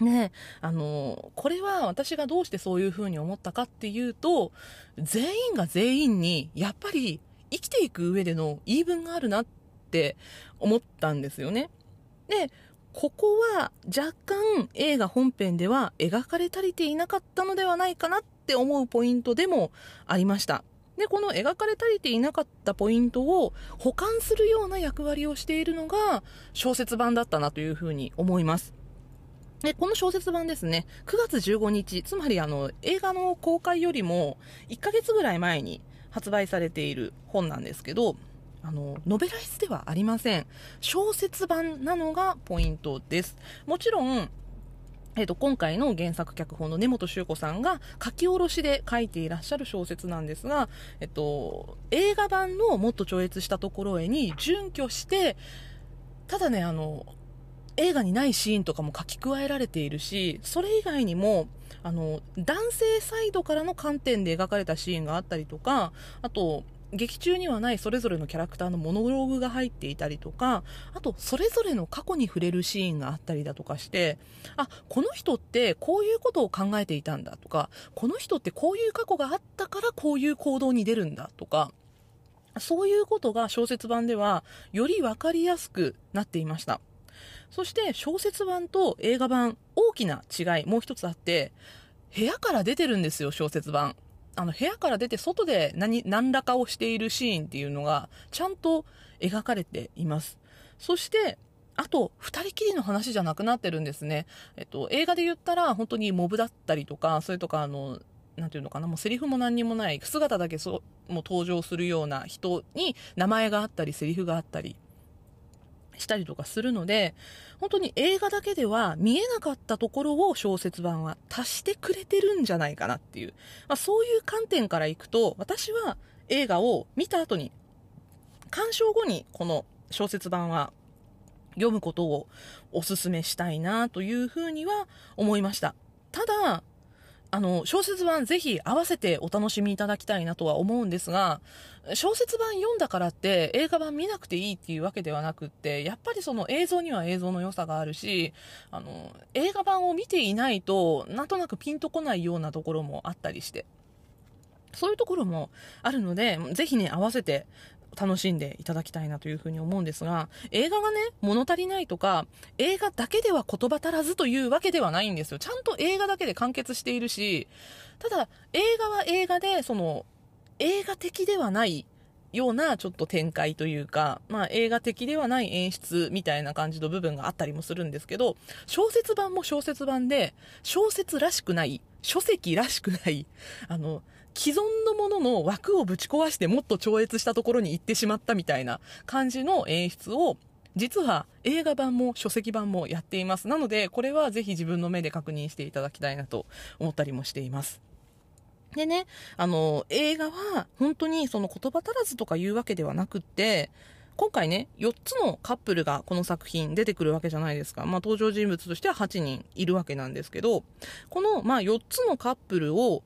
S1: ねあの、これは私がどうしてそういうふうに思ったかっていうと、全員が全員に、やっぱり生きていく上での言い分があるなって思ったんですよね。で、ここは若干映画本編では描かれ足りていなかったのではないかなって思うポイントでもありました。で、この描かれ足りていなかったポイントを補完するような役割をしているのが小説版だったなというふうに思います。で、この小説版ですね、9月15日、つまりあの、映画の公開よりも1ヶ月ぐらい前に発売されている本なんですけど、あの、ノベライズではありません。小説版なのがポイントです。もちろん、えっ、と、今回の原作脚本の根本修子さんが書き下ろしで書いていらっしゃる小説なんですが、えっと、映画版のもっと超越したところへに準拠して、ただね、あの、映画にないシーンとかも書き加えられているし、それ以外にも、あの、男性サイドからの観点で描かれたシーンがあったりとか、あと、劇中にはないそれぞれのキャラクターのモノローグが入っていたりとか、あと、それぞれの過去に触れるシーンがあったりだとかして、あ、この人ってこういうことを考えていたんだとか、この人ってこういう過去があったからこういう行動に出るんだとか、そういうことが小説版ではよりわかりやすくなっていました。そして小説版と映画版、大きな違い、もう一つあって、部屋から出てるんですよ、小説版。あの、部屋から出て外で何、何らかをしているシーンっていうのが、ちゃんと描かれています。そして、あと、二人きりの話じゃなくなってるんですね。えっと、映画で言ったら、本当にモブだったりとか、それとか、あの、なんていうのかな、もうセリフも何にもない、姿だけそう、もう登場するような人に名前があったり、セリフがあったり、したりとかするので、本当に映画だけでは見えなかったところを小説版は足してくれてるんじゃないかなっていう、まあ、そういう観点からいくと、私は映画を見た後に、鑑賞後にこの小説版は読むことをお勧めしたいなというふうには思いました。ただ、あの、小説版ぜひ合わせてお楽しみいただきたいなとは思うんですが、小説版読んだからって映画版見なくていいっていうわけではなくって、やっぱりその映像には映像の良さがあるし、あの、映画版を見ていないと、なんとなくピンとこないようなところもあったりして。そういうところもあるので、ぜひね、合わせて楽しんでいただきたいなというふうに思うんですが、映画がね、物足りないとか、映画だけでは言葉足らずというわけではないんですよ。ちゃんと映画だけで完結しているし、ただ、映画は映画で、その、映画的ではないようなちょっと展開というか、まあ映画的ではない演出みたいな感じの部分があったりもするんですけど、小説版も小説版で、小説らしくない、書籍らしくない、あの、既存のものの枠をぶち壊してもっと超越したところに行ってしまったみたいな感じの演出を実は映画版も書籍版もやっていますなのでこれはぜひ自分の目で確認していただきたいなと思ったりもしていますでね、あの、映画は本当にその言葉足らずとかいうわけではなくって、今回ね、4つのカップルがこの作品出てくるわけじゃないですか。まあ登場人物としては8人いるわけなんですけど、このまあ4つのカップルを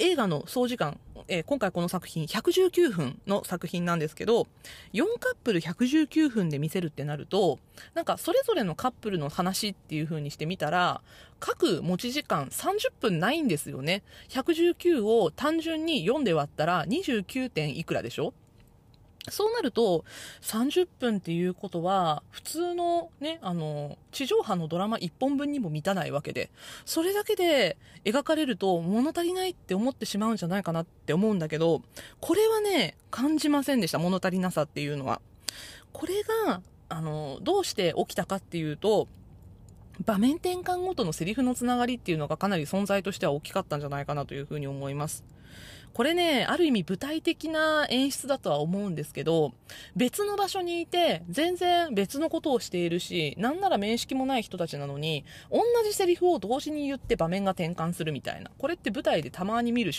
S1: 映画の総時間、えー、今回この作品119分の作品なんですけど、4カップル119分で見せるってなると、なんかそれぞれのカップルの話っていう風にしてみたら、各持ち時間30分ないんですよね。119を単純に4で割ったら 29. 点いくらでしょ？そうなると、30分っていうことは、普通のね、あの、地上波のドラマ1本分にも満たないわけで、それだけで描かれると物足りないって思ってしまうんじゃないかなって思うんだけど、これはね、感じませんでした、物足りなさっていうのは。これが、あの、どうして起きたかっていうと、場面転換ごとのセリフのつながりっていうのがかなり存在としては大きかったんじゃないかなというふうに思います。これね、ある意味具体的な演出だとは思うんですけど、別の場所にいて、全然別のことをしているし、なんなら面識もない人たちなのに、同じセリフを同時に言って場面が転換するみたいな。これって舞台でたまに見る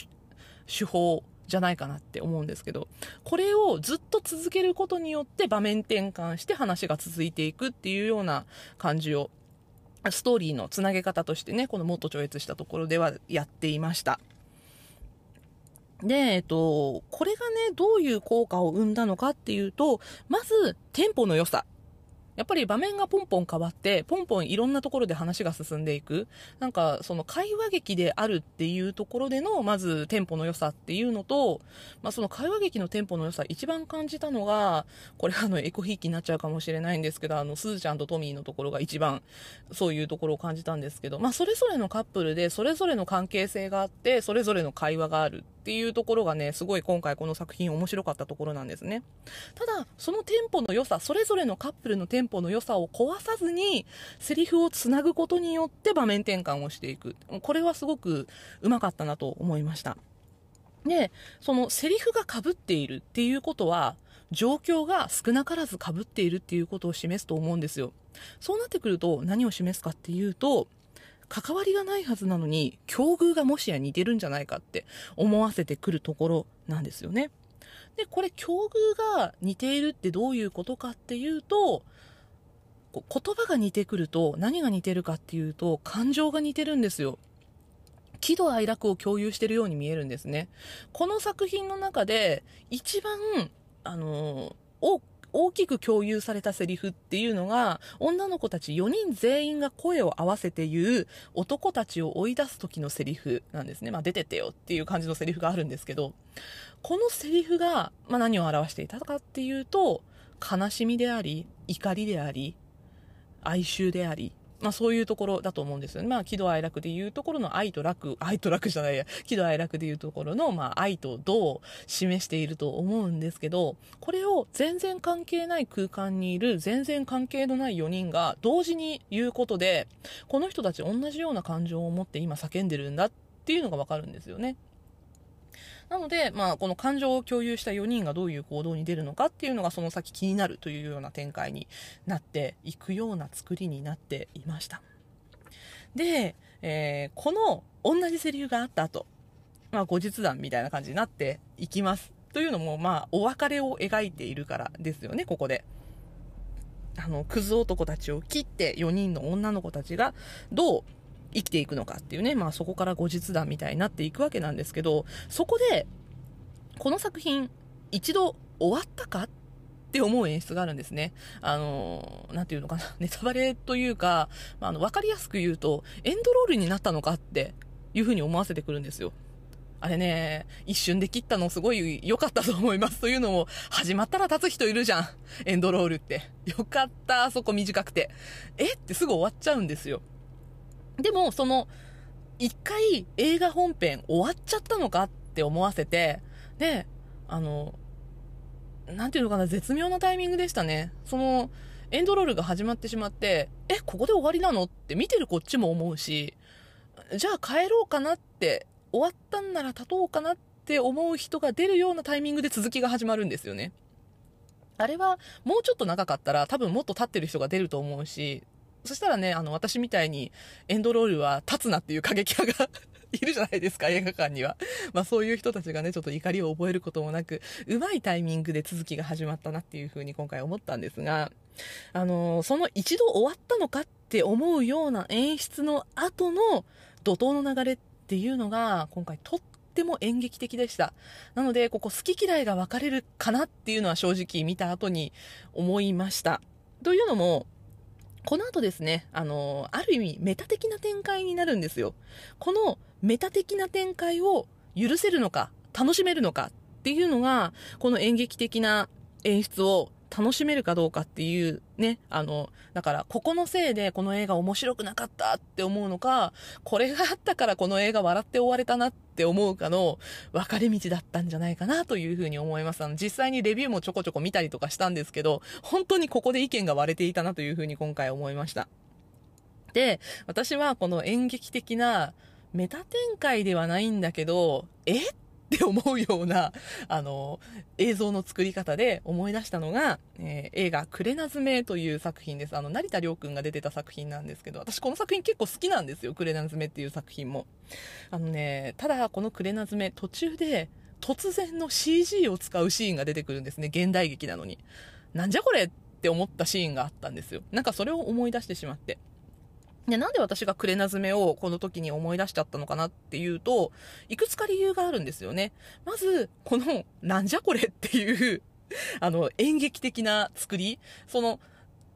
S1: 手法じゃないかなって思うんですけど、これをずっと続けることによって場面転換して話が続いていくっていうような感じを、ストーリーのつなげ方としてね、このもっと超越したところではやっていました。で、えっと、これがね、どういう効果を生んだのかっていうと、まず、テンポの良さ。やっぱり場面がポンポン変わって、ポンポンいろんなところで話が進んでいく。なんか、その会話劇であるっていうところでの、まずテンポの良さっていうのと、まあその会話劇のテンポの良さ、一番感じたのが、これあの、エコひいきになっちゃうかもしれないんですけど、あの、すずちゃんとトミーのところが一番、そういうところを感じたんですけど、まあそれぞれのカップルで、それぞれの関係性があって、それぞれの会話があるっていうところがね、すごい今回この作品面白かったところなんですね。ただ、そのテンポの良さ、それぞれのカップルのテンの良さを壊さずに、セリフをつなぐことによって場面転換をしていく。これはすごくうまかったなと思いました。で、そのセリフが被っているっていうことは、状況が少なからず被っているっていうことを示すと思うんですよ。そうなってくると何を示すかっていうと、関わりがないはずなのに、境遇がもしや似てるんじゃないかって思わせてくるところなんですよね。で、これ境遇が似ているってどういうことかっていうと、言葉が似てくると何が似てるかっていうと感情が似てるんですよ。喜怒哀楽を共有してるように見えるんですね。この作品の中で一番、あの、大きく共有されたセリフっていうのが、女の子たち4人全員が声を合わせて言う男たちを追い出す時のセリフなんですね。まあ出てってよっていう感じのセリフがあるんですけど、このセリフが、まあ何を表していたかっていうと、悲しみであり、怒りであり、哀愁であり、まあそういうところだと思うんですよね。まあ喜怒哀楽でいうところの愛と楽、愛と楽じゃないや、喜怒哀楽でいうところの、まあ愛と度を示していると思うんですけど、これを全然関係ない空間にいる、全然関係のない4人が同時に言うことで、この人たち同じような感情を持って今叫んでるんだっていうのがわかるんですよね。なので、まあ、この感情を共有した4人がどういう行動に出るのかっていうのがその先気になるというような展開になっていくような作りになっていました。で、えー、この同じセリフがあった後、まあ、後日談みたいな感じになっていきます。というのも、まあ、お別れを描いているからですよね、ここで。あの、クズ男たちを切って4人の女の子たちがどう生きていくのかっていうね、まあそこから後日談みたいになっていくわけなんですけど、そこで、この作品、一度終わったかって思う演出があるんですね。あの、なんていうのかな、*laughs* ネタバレというか、まあ、あの、わかりやすく言うと、エンドロールになったのかっていうふうに思わせてくるんですよ。あれね、一瞬で切ったのすごい良かったと思います。というのも、始まったら立つ人いるじゃん。エンドロールって。よかった、あそこ短くて。え？ってすぐ終わっちゃうんですよ。でも、その、一回映画本編終わっちゃったのかって思わせて、で、あの、なんていうのかな、絶妙なタイミングでしたね。その、エンドロールが始まってしまって、え、ここで終わりなのって見てるこっちも思うし、じゃあ帰ろうかなって、終わったんなら立とうかなって思う人が出るようなタイミングで続きが始まるんですよね。あれはもうちょっと長かったら多分もっと立ってる人が出ると思うし、そしたらね、あの、私みたいにエンドロールは立つなっていう過激派が *laughs* いるじゃないですか、映画館には。まあそういう人たちがね、ちょっと怒りを覚えることもなく、うまいタイミングで続きが始まったなっていうふうに今回思ったんですが、あのその一度終わったのかって思うような演出の後の怒涛の流れっていうのが、今回とっても演劇的でした。なので、ここ好き嫌いが分かれるかなっていうのは正直見た後に思いました。というのも、この後ですね、あの、ある意味メタ的な展開になるんですよ。このメタ的な展開を許せるのか、楽しめるのかっていうのが、この演劇的な演出を楽しめるかどうかっていうね、あの、だから、ここのせいでこの映画面白くなかったって思うのか、これがあったからこの映画笑って終われたなって思うかの分かれ道だったんじゃないかなというふうに思います。あの、実際にレビューもちょこちょこ見たりとかしたんですけど、本当にここで意見が割れていたなというふうに今回思いました。で、私はこの演劇的なメタ展開ではないんだけど、えっって思うような、あの、映像の作り方で思い出したのが、えー、映画、クレナズメという作品です。あの、成田凌くんが出てた作品なんですけど、私この作品結構好きなんですよ、クレナズメっていう作品も。あのね、ただこのクレナズメ、途中で突然の CG を使うシーンが出てくるんですね、現代劇なのに。なんじゃこれって思ったシーンがあったんですよ。なんかそれを思い出してしまって。で、なんで私がクレナズメをこの時に思い出しちゃったのかなっていうと、いくつか理由があるんですよね。まず、この、なんじゃこれっていう *laughs* あの、演劇的な作り、その、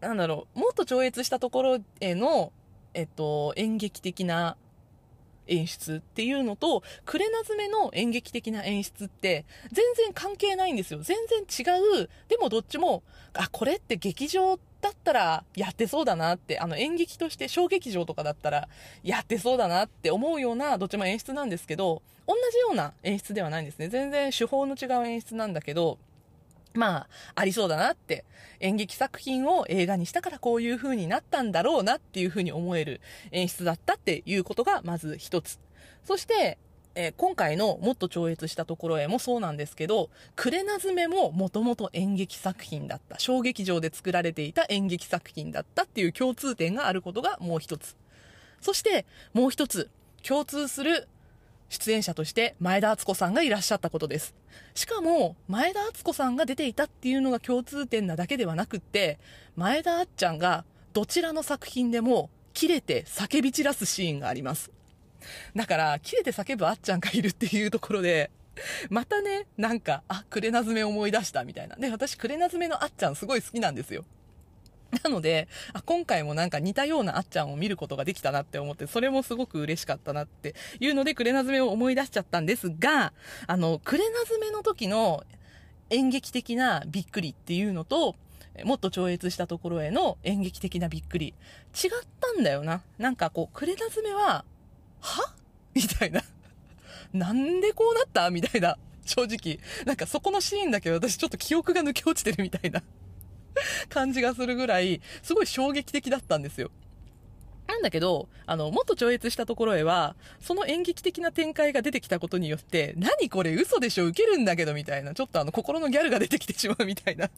S1: なんだろう、もっと超越したところへの、えっと、演劇的な演出っていうのと、クレナズメの演劇的な演出って、全然関係ないんですよ。全然違う。でもどっちも、あ、これって劇場だったらやってそうだなって、あの演劇として小劇場とかだったらやってそうだなって思うようなどっちも演出なんですけど、同じような演出ではないんですね。全然手法の違う演出なんだけど、まあ、ありそうだなって、演劇作品を映画にしたからこういう風になったんだろうなっていう風に思える演出だったっていうことがまず一つ。そして、えー、今回のもっと超越したところへもそうなんですけど、クレナズメももともと演劇作品だった。小劇場で作られていた演劇作品だったっていう共通点があることがもう一つ。そしてもう一つ、共通する出演者として前田敦子さんがいらっしゃったことです。しかも、前田敦子さんが出ていたっていうのが共通点なだけではなくって、前田あっちゃんがどちらの作品でも切れて叫び散らすシーンがあります。だから、切れて叫ぶあっちゃんがいるっていうところで、またね、なんか、あ、クレナズメ思い出したみたいな。で、私、クレナズメのあっちゃんすごい好きなんですよ。なのであ、今回もなんか似たようなあっちゃんを見ることができたなって思って、それもすごく嬉しかったなっていうので、クレナズメを思い出しちゃったんですが、あの、クレナズメの時の演劇的なびっくりっていうのと、もっと超越したところへの演劇的なびっくり、違ったんだよな。なんかこう、クレナズメは、は？*laughs* みたいな。なんでこうなった？みたいな。正直。なんかそこのシーンだけど私ちょっと記憶が抜け落ちてるみたいな感じがするぐらい、すごい衝撃的だったんですよ。なんだけど、あの、もっと超越したところへは、その演劇的な展開が出てきたことによって、何これ嘘でしょ？受けるんだけどみたいな、ちょっとあの、心のギャルが出てきてしまうみたいな。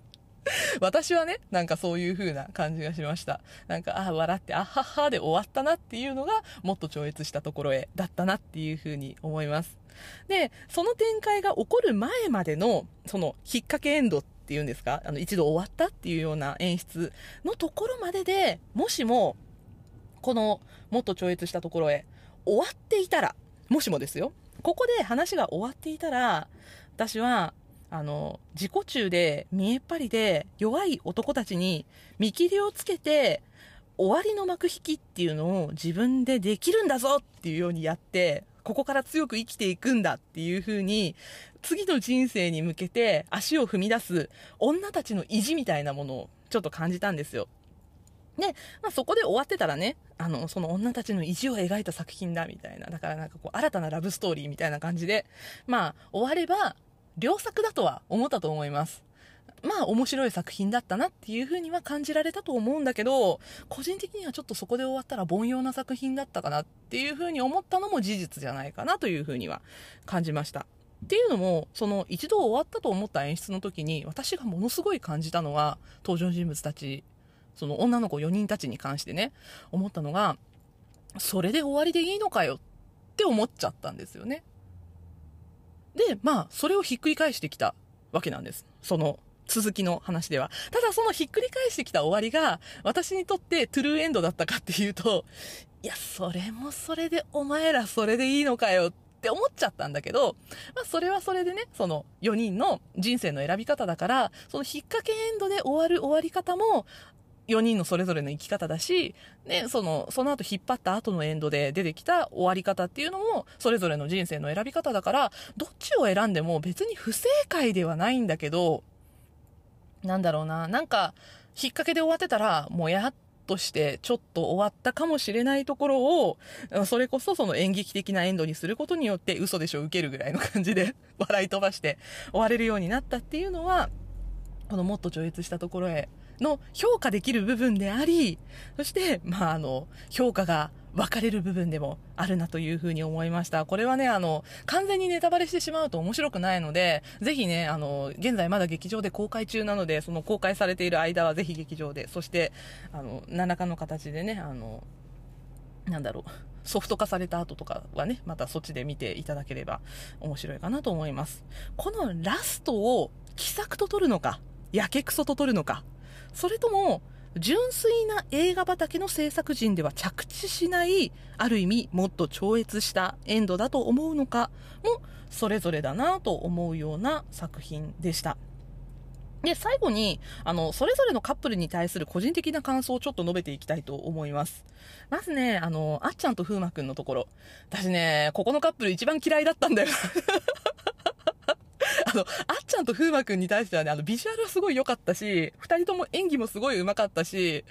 S1: *laughs* 私はね、なんかそういう風な感じがしました。なんか、あ、笑って、あははで終わったなっていうのが、もっと超越したところへだったなっていう風に思います。で、その展開が起こる前までの、その、引っ掛けエンドっていうんですか、あの、一度終わったっていうような演出のところまでで、もしも、この、もっと超越したところへ終わっていたら、もしもですよ、ここで話が終わっていたら、私は、あの、自己中で見えっ張りで弱い男たちに見切りをつけて、終わりの幕引きっていうのを自分でできるんだぞっていうようにやって、ここから強く生きていくんだっていう風に、次の人生に向けて足を踏み出す女たちの意地みたいなものをちょっと感じたんですよ。で、まあ、そこで終わってたらね、あの、その女たちの意地を描いた作品だみたいな、だからなんかこう、新たなラブストーリーみたいな感じで、まあ、終われば、良作だとは思ったと思います。まあ面白い作品だったなっていう風には感じられたと思うんだけど、個人的にはちょっとそこで終わったら凡庸な作品だったかなっていう風に思ったのも事実じゃないかなという風には感じました。っていうのも、その一度終わったと思った演出の時に、私がものすごい感じたのは、登場人物たち、その女の子4人たちに関してね、思ったのが、それで終わりでいいのかよって思っちゃったんですよね。で、まあ、それをひっくり返してきたわけなんです。その続きの話では。ただそのひっくり返してきた終わりが、私にとってトゥルーエンドだったかっていうと、いや、それもそれでお前らそれでいいのかよって思っちゃったんだけど、まあそれはそれでね、その4人の人生の選び方だから、その引っ掛けエンドで終わる終わり方も、4人のそれぞれの生き方だし、ね、その、その後引っ張った後のエンドで出てきた終わり方っていうのも、それぞれの人生の選び方だから、どっちを選んでも別に不正解ではないんだけど、なんだろうな、なんか、引っ掛けで終わってたら、もやっとしてちょっと終わったかもしれないところを、それこそその演劇的なエンドにすることによって嘘でしょ受けるぐらいの感じで笑い飛ばして終われるようになったっていうのは、このもっと超越したところへの評価できる部分であり、そして、まあ、あの、評価が分かれる部分でもあるなというふうに思いました。これはね、あの、完全にネタバレしてしまうと面白くないので、ぜひね、あの、現在まだ劇場で公開中なので、その公開されている間はぜひ劇場で、そして、あの、何らかの形でね、あの、なんだろう、ソフト化された後とかはね、またそっちで見ていただければ面白いかなと思います。このラストを奇策と取るのか、やけくそと取るのか、それとも、純粋な映画畑の制作陣では着地しない、ある意味もっと超越したエンドだと思うのかも、それぞれだなと思うような作品でした。で、最後に、あの、それぞれのカップルに対する個人的な感想をちょっと述べていきたいと思います。まずね、あの、あっちゃんと風磨くんのところ。私ね、ここのカップル一番嫌いだったんだよ。あの、あっちゃんと風磨くんに対してはね、あの、ビジュアルはすごい良かったし、二人とも演技もすごい上手かったし、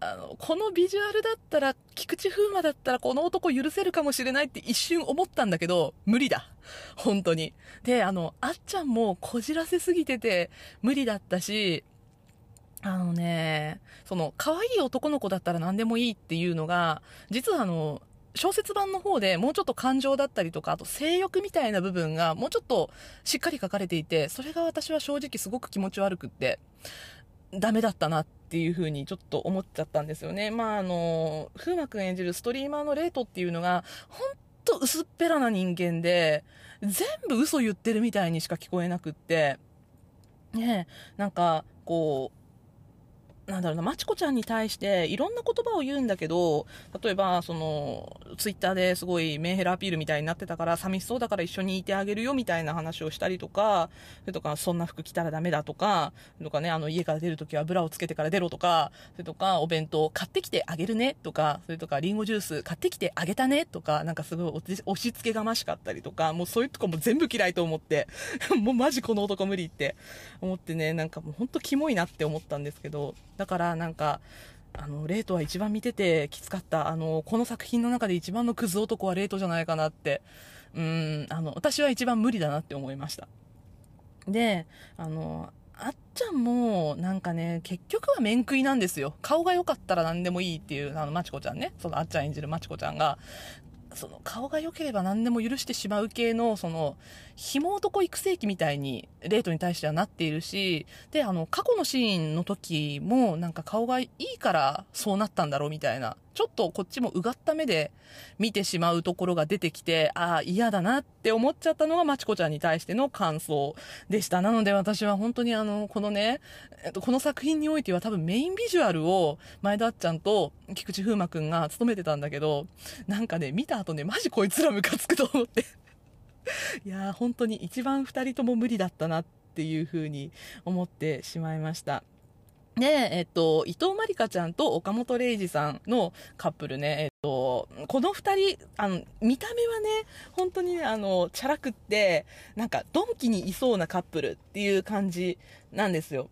S1: あの、このビジュアルだったら、菊池風磨だったらこの男許せるかもしれないって一瞬思ったんだけど、無理だ。本当に。で、あの、あっちゃんもこじらせすぎてて無理だったし、あのね、その、可愛い男の子だったら何でもいいっていうのが、実はあの、小説版の方でもうちょっと感情だったりとか、あと性欲みたいな部分がもうちょっとしっかり書かれていて、それが私は正直すごく気持ち悪くって、ダメだったなっていう風にちょっと思っちゃったんですよね。まああの、風磨くん演じるストリーマーのレートっていうのが、ほんと薄っぺらな人間で、全部嘘言ってるみたいにしか聞こえなくって、ねなんか、こう、なんだろうな、まちこちゃんに対していろんな言葉を言うんだけど、例えば、その、ツイッターですごいメンヘラアピールみたいになってたから、寂しそうだから一緒にいてあげるよみたいな話をしたりとか、それとか、そんな服着たらダメだとか、とかね、あの、家から出るときはブラをつけてから出ろとか、それとか、お弁当買ってきてあげるねとか、それとか、リンゴジュース買ってきてあげたねとか、なんかすごい押し付けがましかったりとか、もうそういうとこも全部嫌いと思って、*laughs* もうマジこの男無理って思ってね、なんかもうほんとキモいなって思ったんですけど、だからなんか、あの、レートは一番見ててきつかった。あの、この作品の中で一番のクズ男はレートじゃないかなって、うん、あの、私は一番無理だなって思いました。で、あの、あっちゃんも、なんかね、結局は面食いなんですよ。顔が良かったら何でもいいっていう、あの、まちこちゃんね。そのあっちゃん演じるまちこちゃんが、その顔が良ければ何でも許してしまう系の、その、紐男育成期みたいに、レートに対してはなっているし、で、あの、過去のシーンの時も、なんか顔がいいからそうなったんだろうみたいな、ちょっとこっちもうがった目で見てしまうところが出てきて、ああ、嫌だなって思っちゃったのがまちこちゃんに対しての感想でした。なので私は本当にあの、このね、この作品においては多分メインビジュアルを前田あっちゃんと菊池風磨くんが務めてたんだけど、なんかね、見た後ね、マジこいつらムカつくと思って *laughs* いやー、本当に一番二人とも無理だったなっていう風に思ってしまいました。で、えっと、伊藤まりかちゃんと岡本玲二さんのカップルね、えっと、この二人、あの、見た目はね、本当にね、あの、チャラくって、なんか、ドンキにいそうなカップルっていう感じなんですよ。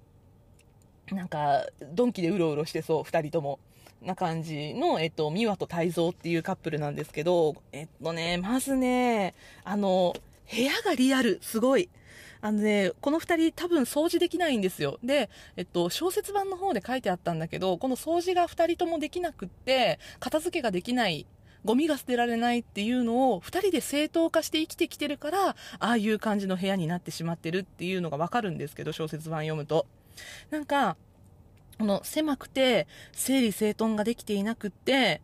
S1: なんか、ドンキでうろうろしてそう、二人とも。な感じの、えっと、美和と泰造っていうカップルなんですけど、えっとね、まずね、あの、部屋がリアル、すごい。あのね、この二人多分掃除できないんですよ。で、えっと、小説版の方で書いてあったんだけど、この掃除が二人ともできなくって、片付けができないゴミが捨てられないっていうのを2人で正当化して生きてきてるからああいう感じの部屋になってしまってるっていうのがわかるんですけど小説版読むとなんかこの狭くて整理整頓ができていなくって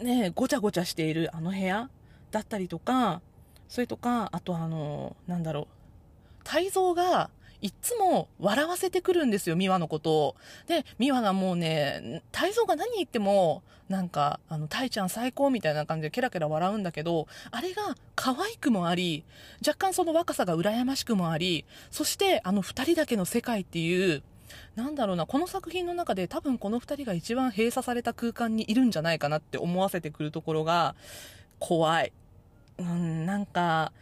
S1: ねごちゃごちゃしているあの部屋だったりとかそれとかあとあのなんだろう泰造がいっつも笑わせてくるんですよ、美和のことを。で、美和がもうね、泰造が何言っても、なんか、あの、タイちゃん最高みたいな感じでケラケラ笑うんだけど、あれが可愛くもあり、若干その若さが羨ましくもあり、そしてあの二人だけの世界っていう、なんだろうな、この作品の中で多分この二人が一番閉鎖された空間にいるんじゃないかなって思わせてくるところが、怖い。うん、なんか、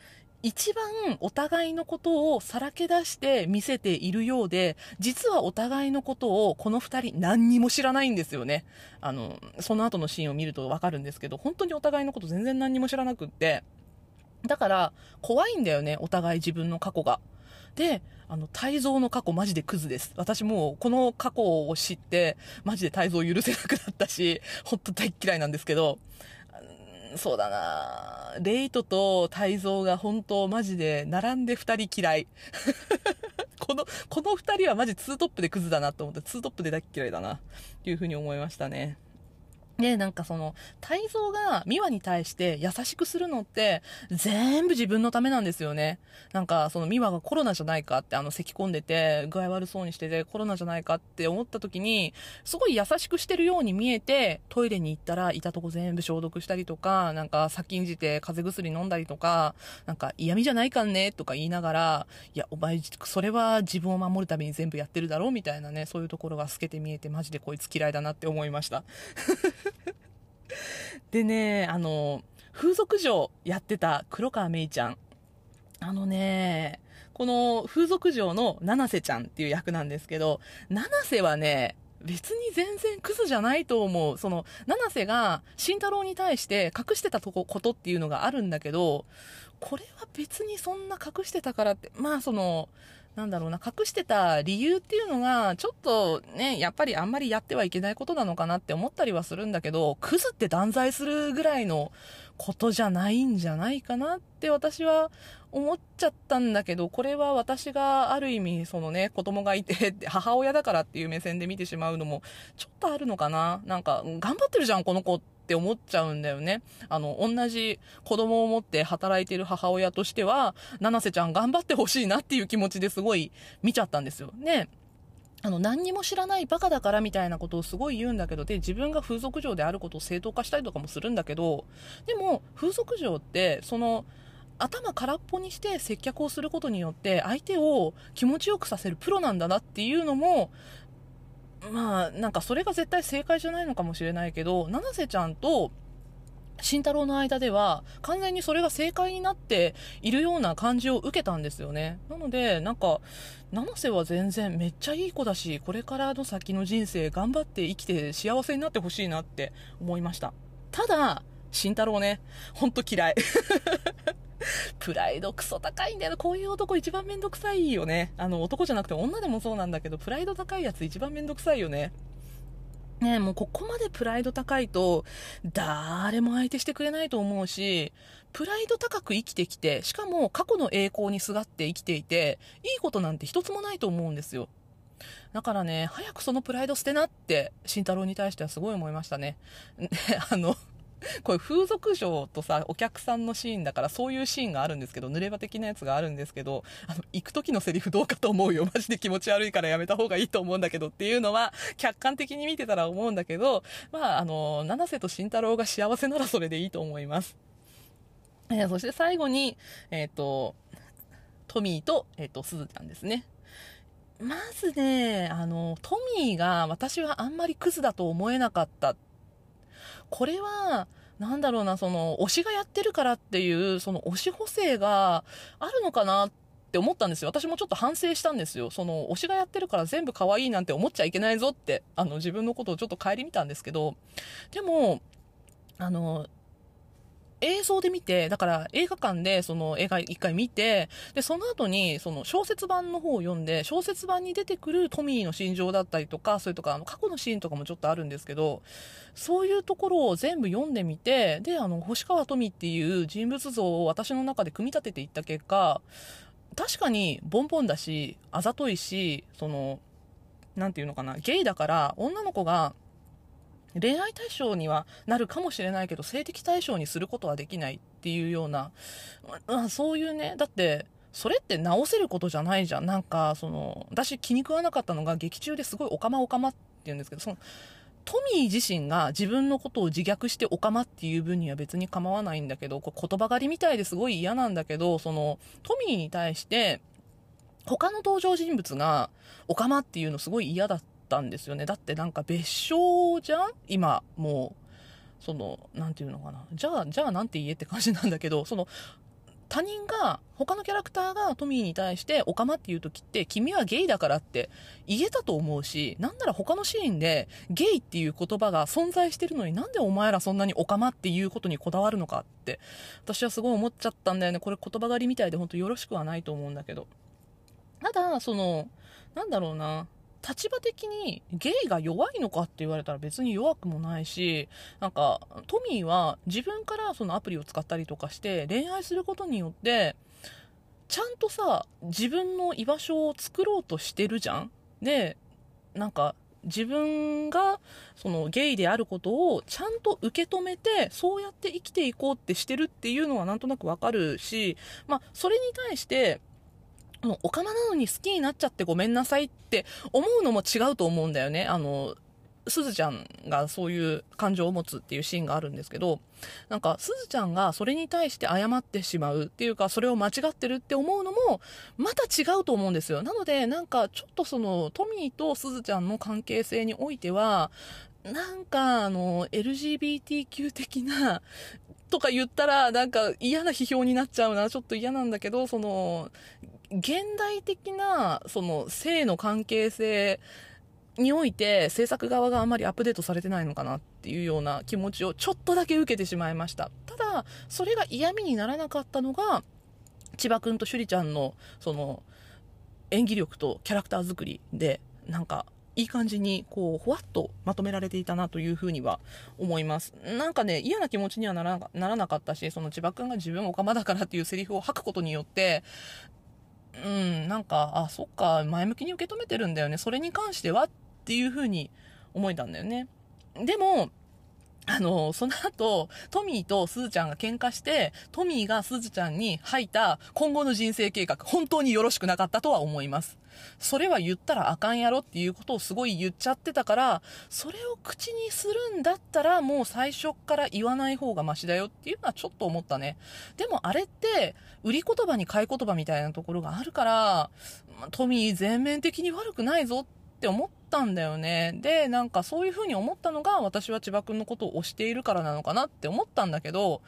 S1: 一番お互いのことをさらけ出して見せているようで、実はお互いのことをこの2人何にも知らないんですよね。あの、その後のシーンを見るとわかるんですけど、本当にお互いのこと全然何にも知らなくって。だから、怖いんだよね、お互い自分の過去が。で、あの、泰造の過去マジでクズです。私もうこの過去を知って、マジで泰造許せなくなったし、*laughs* ほんと大嫌いなんですけど、そうだなレイトと泰造が本当マジで並んで二人嫌い。*laughs* この、この二人はマジツートップでクズだなと思って、ツートップで大嫌いだな、っていうふうに思いましたね。で、なんかその、泰造が美和に対して優しくするのって、全部自分のためなんですよね。なんか、その美和がコロナじゃないかって、あの、咳込んでて、具合悪そうにしてて、コロナじゃないかって思った時に、すごい優しくしてるように見えて、トイレに行ったら、いたとこ全部消毒したりとか、なんか、先んじて風邪薬飲んだりとか、なんか、嫌味じゃないかんね、とか言いながら、いや、お前、それは自分を守るために全部やってるだろうみたいなね、そういうところが透けて見えて、マジでこいつ嫌いだなって思いました。*laughs* でね、あの、風俗嬢やってた黒川芽衣ちゃん。あのね、この風俗嬢の七瀬ちゃんっていう役なんですけど、七瀬はね、別に全然クズじゃないと思う。その、七瀬が慎太郎に対して隠してたとこ、ことっていうのがあるんだけど、これは別にそんな隠してたからって、まあその、なんだろうな、隠してた理由っていうのが、ちょっとね、やっぱりあんまりやってはいけないことなのかなって思ったりはするんだけど、クズって断罪するぐらいのことじゃないんじゃないかなって私は思っちゃったんだけど、これは私がある意味、そのね、子供がいて、*laughs* 母親だからっていう目線で見てしまうのも、ちょっとあるのかな。なんか、頑張ってるじゃん、この子っって思っちゃうんだよね。あの、同じ子供を持って働いてる母親としては、七瀬ちゃん頑張ってほしいなっていう気持ちですごい見ちゃったんですよ。ね。あの、何にも知らないバカだからみたいなことをすごい言うんだけど、で、自分が風俗嬢であることを正当化したりとかもするんだけど、でも、風俗嬢って、その、頭空っぽにして接客をすることによって相手を気持ちよくさせるプロなんだなっていうのもまあ、なんかそれが絶対正解じゃないのかもしれないけど、七瀬ちゃんと慎太郎の間では完全にそれが正解になっているような感じを受けたんですよね。なので、なんか、七瀬は全然めっちゃいい子だし、これからの先の人生頑張って生きて幸せになってほしいなって思いました。ただ、慎太郎ね、ほんと嫌い。*laughs* プライドクソ高いんだよこういう男一番めんどくさいよね。あの、男じゃなくて女でもそうなんだけど、プライド高いやつ一番めんどくさいよね。ねもうここまでプライド高いと、誰も相手してくれないと思うし、プライド高く生きてきて、しかも過去の栄光にすがって生きていて、いいことなんて一つもないと思うんですよ。だからね、早くそのプライド捨てなって、慎太郎に対してはすごい思いましたね。*laughs* あの、*laughs* これ風俗嬢とさ、お客さんのシーンだからそういうシーンがあるんですけど、濡れ場的なやつがあるんですけど、あの、行く時のセリフどうかと思うよ。*laughs* マジで気持ち悪いからやめた方がいいと思うんだけどっていうのは、客観的に見てたら思うんだけど、まあ、あの、七瀬と慎太郎が幸せならそれでいいと思います。えー、そして最後に、えっ、ー、と、トミーと、えっ、ー、と、すずちゃんですね。まずね、あの、トミーが私はあんまりクズだと思えなかったこれは、なんだろうな、その、推しがやってるからっていう、その推し補正があるのかなって思ったんですよ。私もちょっと反省したんですよ。その、推しがやってるから全部可愛いなんて思っちゃいけないぞって、あの、自分のことをちょっと顧みたんですけど、でも、あの、映像で見て、だから映画館でその映画一回見て、で、その後にその小説版の方を読んで、小説版に出てくるトミーの心情だったりとか、それとかあの過去のシーンとかもちょっとあるんですけど、そういうところを全部読んでみて、で、あの、星川トミーっていう人物像を私の中で組み立てていった結果、確かにボンボンだし、あざといし、その、なんていうのかな、ゲイだから女の子が恋愛対象にはなるかもしれないけど、性的対象にすることはできないっていうような、まあ、そういうね、だって、それって直せることじゃないじゃん。なんか、その、私気に食わなかったのが劇中ですごいオカマオカマって言うんですけど、その、トミー自身が自分のことを自虐してオカマっていう分には別に構わないんだけど、これ言葉狩りみたいですごい嫌なんだけど、その、トミーに対して、他の登場人物がオカマっていうのすごい嫌だったんですよね。だってなんか別称じゃん？今、もう、その、なんていうのかな。じゃあ、じゃあなんて言えって感じなんだけど、その、他人が、他のキャラクターがトミーに対して、オカマっていう時って、君はゲイだからって言えたと思うし、なんなら他のシーンで、ゲイっていう言葉が存在してるのになんでお前らそんなにオカマっていうことにこだわるのかって、私はすごい思っちゃったんだよね。これ言葉狩りみたいで本当よろしくはないと思うんだけど。ただ、その、なんだろうな。立場的にゲイが弱いのかって言われたら別に弱くもないし、なんか、トミーは自分からそのアプリを使ったりとかして恋愛することによって、ちゃんとさ、自分の居場所を作ろうとしてるじゃん。で、なんか、自分がそのゲイであることをちゃんと受け止めてそうやって生きていこうってしてるっていうのはなんとなくわかるし、まあ、それに対してもうおかまなのに好きになっちゃってごめんなさいって思うのも違うと思うんだよね。あの、すずちゃんがそういう感情を持つっていうシーンがあるんですけど、なんか、すずちゃんがそれに対して謝ってしまうっていうか、それを間違ってるって思うのも、また違うと思うんですよ。なので、なんか、ちょっとその、トミーとすずちゃんの関係性においては、なんか、あの、LGBTQ 的な、とか言ったら、なんか嫌な批評になっちゃうな、ちょっと嫌なんだけど、その、現代的な、その、性の関係性において、制作側があまりアップデートされてないのかなっていうような気持ちをちょっとだけ受けてしまいました。ただ、それが嫌味にならなかったのが、千葉くんと趣里ちゃんの、その、演技力とキャラクター作りで、なんか、いい感じに、こう、ほわっとまとめられていたなというふうには思います。なんかね、嫌な気持ちにはならなかったし、その千葉くんが自分オカマだからっていうセリフを吐くことによって、うん、なんか、あ、そっか、前向きに受け止めてるんだよね。それに関してはっていうふうに思えたんだよね。でも、あの、その後、トミーとスズちゃんが喧嘩して、トミーがスズちゃんに吐いた今後の人生計画、本当によろしくなかったとは思います。それは言ったらあかんやろっていうことをすごい言っちゃってたから、それを口にするんだったらもう最初から言わない方がマシだよっていうのはちょっと思ったね。でもあれって、売り言葉に買い言葉みたいなところがあるから、トミー全面的に悪くないぞって思ってたんだよね。で、なんかそういう風に思ったのが私は千葉くんのことを推しているからなのかなって思ったんだけど、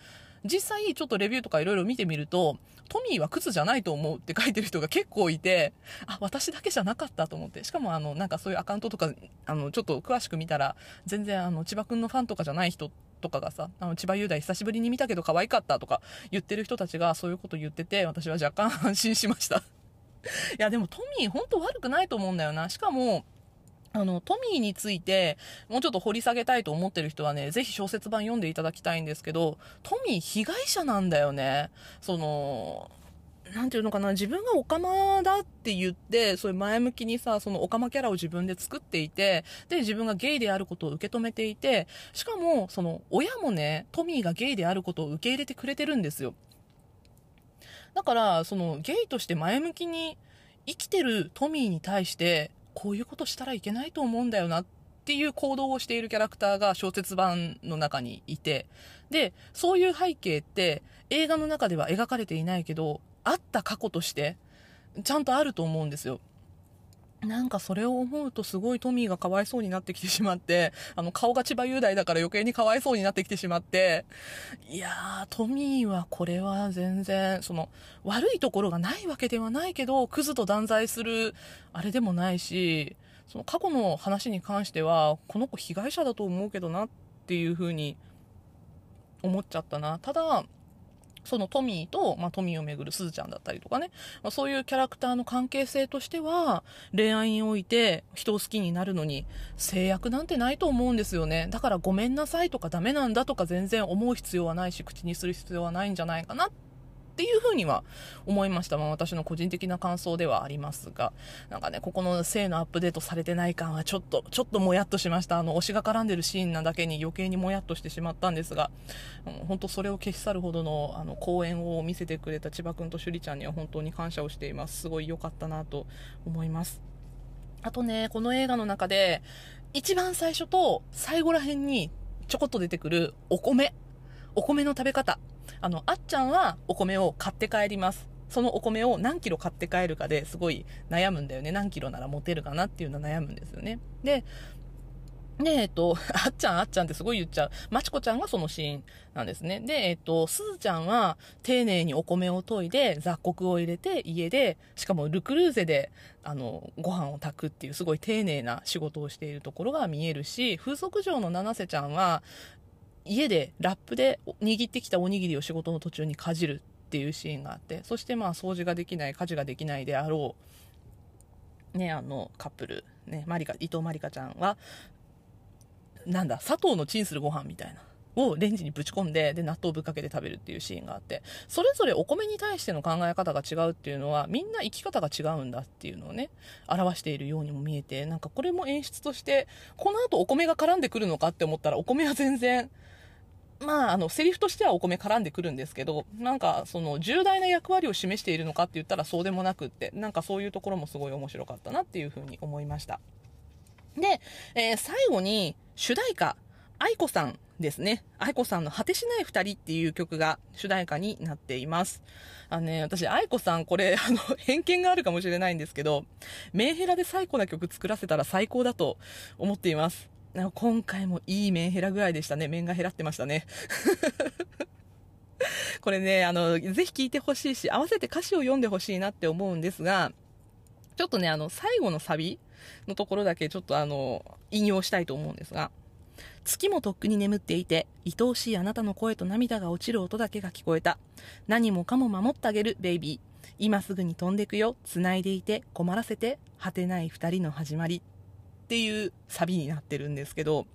S1: 実際ちょっとレビューとかいろいろ見てみると、トミーは靴じゃないと思うって書いてる人が結構いて、あ、私だけじゃなかったと思って。しかもあの、なんかそういうアカウントとか、あの、ちょっと詳しく見たら、全然あの、千葉くんのファンとかじゃない人とかがさ、あの、千葉雄大久しぶりに見たけど可愛かったとか言ってる人たちがそういうこと言ってて、私は若干 *laughs* 安心しました。いや、でもトミー本当悪くないと思うんだよな。しかも、あの、トミーについて、もうちょっと掘り下げたいと思ってる人はね、ぜひ小説版読んでいただきたいんですけど、トミー被害者なんだよね。その、なんていうのかな、自分がオカマだって言って、そういう前向きにさ、そのオカマキャラを自分で作っていて、で、自分がゲイであることを受け止めていて、しかも、その、親もね、トミーがゲイであることを受け入れてくれてるんですよ。だから、その、ゲイとして前向きに生きてるトミーに対して、こういうことしたらいけないと思うんだよなっていう行動をしているキャラクターが小説版の中にいて、で、そういう背景って映画の中では描かれていないけど、あった過去としてちゃんとあると思うんですよ。なんかそれを思うとすごいトミーがかわいそうになってきてしまって、*laughs* あの顔が千葉雄大だから余計にかわいそうになってきてしまって、いやー、トミーはこれは全然、その、悪いところがないわけではないけど、クズと断罪する、あれでもないし、その過去の話に関しては、この子被害者だと思うけどなっていうふうに思っちゃったな。ただ、そのトミーと、まあ、トミーをめぐるすずちゃんだったりとかね、まあ、そういうキャラクターの関係性としては、恋愛において人を好きになるのに制約なんてないと思うんですよね。だからごめんなさいとかダメなんだとか全然思う必要はないし、口にする必要はないんじゃないかなっっていうふうには思いました。まあ私の個人的な感想ではありますが、なんかね、ここの性のアップデートされてない感はちょっと、ちょっともやっとしました。あの、推しが絡んでるシーンなだけに余計にもやっとしてしまったんですが、本当それを消し去るほどの、あの、公演を見せてくれた千葉くんと趣里ちゃんには本当に感謝をしています。すごい良かったなと思います。あとね、この映画の中で、一番最初と最後ら辺にちょこっと出てくるお米。お米の食べ方。あの、あっちゃんはお米を買って帰ります。そのお米を何キロ買って帰るかですごい悩むんだよね。何キロなら持てるかなっていうのは悩むんですよね。で、で、えっと、*laughs* あっちゃん、あっちゃんってすごい言っちゃう。まちこちゃんがそのシーンなんですね。で、えっと、すずちゃんは丁寧にお米を研いで雑穀を入れて家で、しかもルクルーゼで、あの、ご飯を炊くっていうすごい丁寧な仕事をしているところが見えるし、風俗嬢の七瀬ちゃんは、家でラップで握ってきたおにぎりを仕事の途中にかじるっていうシーンがあってそしてまあ掃除ができない家事ができないであろうねあのカップルねマリカ伊藤まりかちゃんはなんだ砂糖のチンするご飯みたいなをレンジにぶち込んでで納豆ぶっかけて食べるっていうシーンがあってそれぞれお米に対しての考え方が違うっていうのはみんな生き方が違うんだっていうのをね表しているようにも見えてなんかこれも演出としてこの後お米が絡んでくるのかって思ったらお米は全然まあ、あの、セリフとしてはお米絡んでくるんですけど、なんか、その、重大な役割を示しているのかって言ったらそうでもなくって、なんかそういうところもすごい面白かったなっていうふうに思いました。で、えー、最後に、主題歌、愛子さんですね。愛子さんの果てしない二人っていう曲が主題歌になっています。あのね、私、愛子さん、これ、*laughs* あの、偏見があるかもしれないんですけど、メンヘラで最高な曲作らせたら最高だと思っています。今回もいい麺減らぐらいでしたね。麺が減らってましたね。*laughs* これね、あの、ぜひ聴いてほしいし、合わせて歌詞を読んでほしいなって思うんですが、ちょっとね、あの、最後のサビのところだけちょっとあの、引用したいと思うんですが、月もとっくに眠っていて、愛おしいあなたの声と涙が落ちる音だけが聞こえた。何もかも守ってあげる、ベイビー。今すぐに飛んでくよ。繋いでいて、困らせて、果てない二人の始まり。っていうサビになってるんですけど、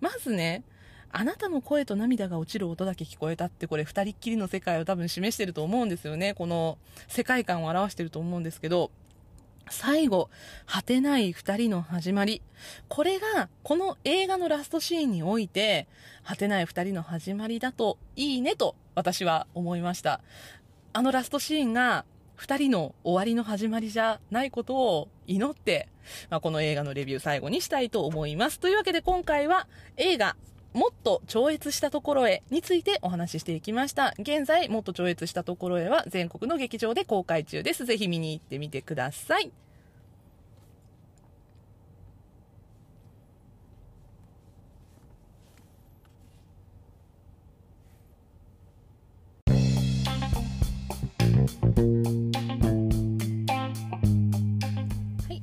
S1: まずね、あなたの声と涙が落ちる音だけ聞こえたってこれ二人っきりの世界を多分示してると思うんですよね。この世界観を表してると思うんですけど、最後、果てない二人の始まり。これが、この映画のラストシーンにおいて、果てない二人の始まりだといいねと私は思いました。あのラストシーンが、二人の終わりの始まりじゃないことを祈って、まあ、この映画のレビュー最後にしたいと思います。というわけで今回は映画もっと超越したところへについてお話ししていきました。現在、もっと超越したところへは全国の劇場で公開中です。ぜひ見に行ってみてください。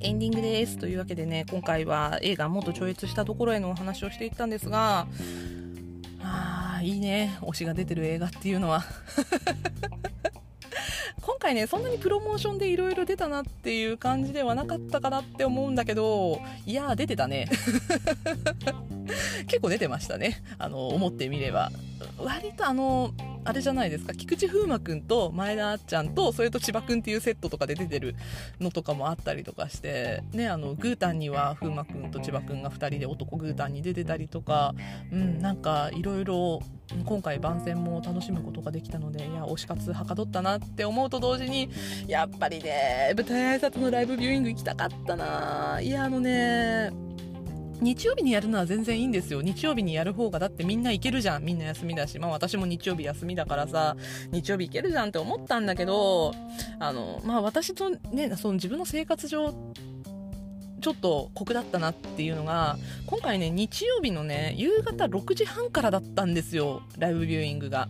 S1: エンディングです。というわけでね今回は映画もっと超越したところへのお話をしていったんですがあいいね。推しが出てる映画っていうのは。回ねそんなにプロモーションでいろいろ出たなっていう感じではなかったかなって思うんだけどいやー出てたね。*laughs* 結構出てましたね。あの思ってみれば。割とあのあれじゃないですか。菊池風磨くんと前田あっちゃんとそれと千葉くんっていうセットとかで出てるのとかもあったりとかして。ねあのグータンには風磨くんと千葉くんが2人で男グータンに出てたりとか。うんなんかいろいろ今回番宣も楽しむことができたのでいや推し活はかどったなって思うと同時にやっぱりね舞台挨拶のライブビューイング行きたかったないやあのね日曜日にやるのは全然いいんですよ。日曜日にやる方がだってみんな行けるじゃん。みんな休みだし。まあ私も日曜日休みだからさ、日曜日行けるじゃんって思ったんだけど、あの、まあ私とね、その自分の生活上、ちょっと酷だったなっていうのが、今回ね、日曜日のね、夕方6時半からだったんですよ。ライブビューイングが。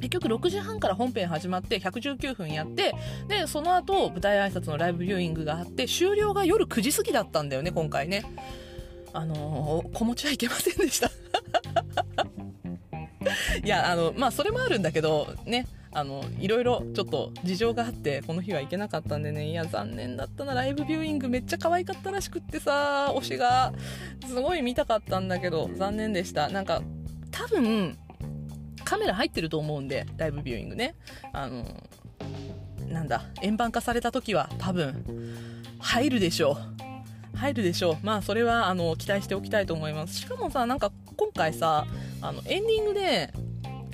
S1: 結局6時半から本編始まって119分やってでその後舞台挨拶のライブビューイングがあって終了が夜9時過ぎだったんだよね今回ねあのー、子持ちはいけませんでした *laughs* いやあのまあそれもあるんだけどねあのいろいろちょっと事情があってこの日は行けなかったんでねいや残念だったな。ライブビューイングめっちゃ可愛かったらしくってさ推しが。すごい見たかったんだけど残念でした。なんか多分カメラ入ってると思うんでライブビューイングね。あのなんだ円盤化された時は多分入るでしょう。入るでしょう。まあそれはあの期待しておきたいと思います。しかもさなんか今回さあのエンディングで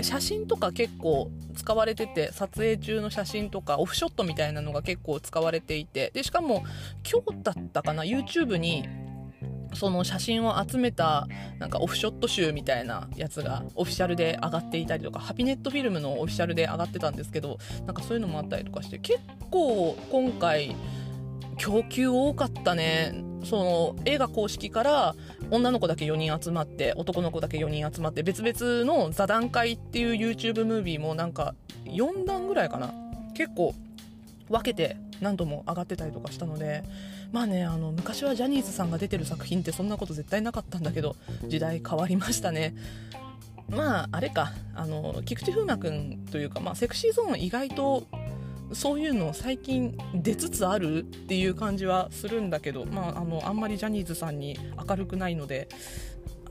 S1: 写真とか結構使われてて撮影中の写真とかオフショットみたいなのが結構使われていてでしかも今日だったかな YouTube にその写真を集めたなんかオフショット集みたいなやつがオフィシャルで上がっていたりとかハピネットフィルムのオフィシャルで上がってたんですけどなんかそういうのもあったりとかして結構今回供給多かったね。その映画公式から女の子だけ4人集まって男の子だけ4人集まって別々の座談会っていう YouTube ムービーもなんか4段ぐらいかな。結構分けて何度も上がってたりとかしたのでまあねあの昔はジャニーズさんが出てる作品ってそんなこと絶対なかったんだけど時代変わりましたね。まああれか。あの菊池風磨君というか、まあ、セクシーゾーン意外とそういうの最近出つつあるっていう感じはするんだけど、まあ、あのあんまりジャニーズさんに明るくないので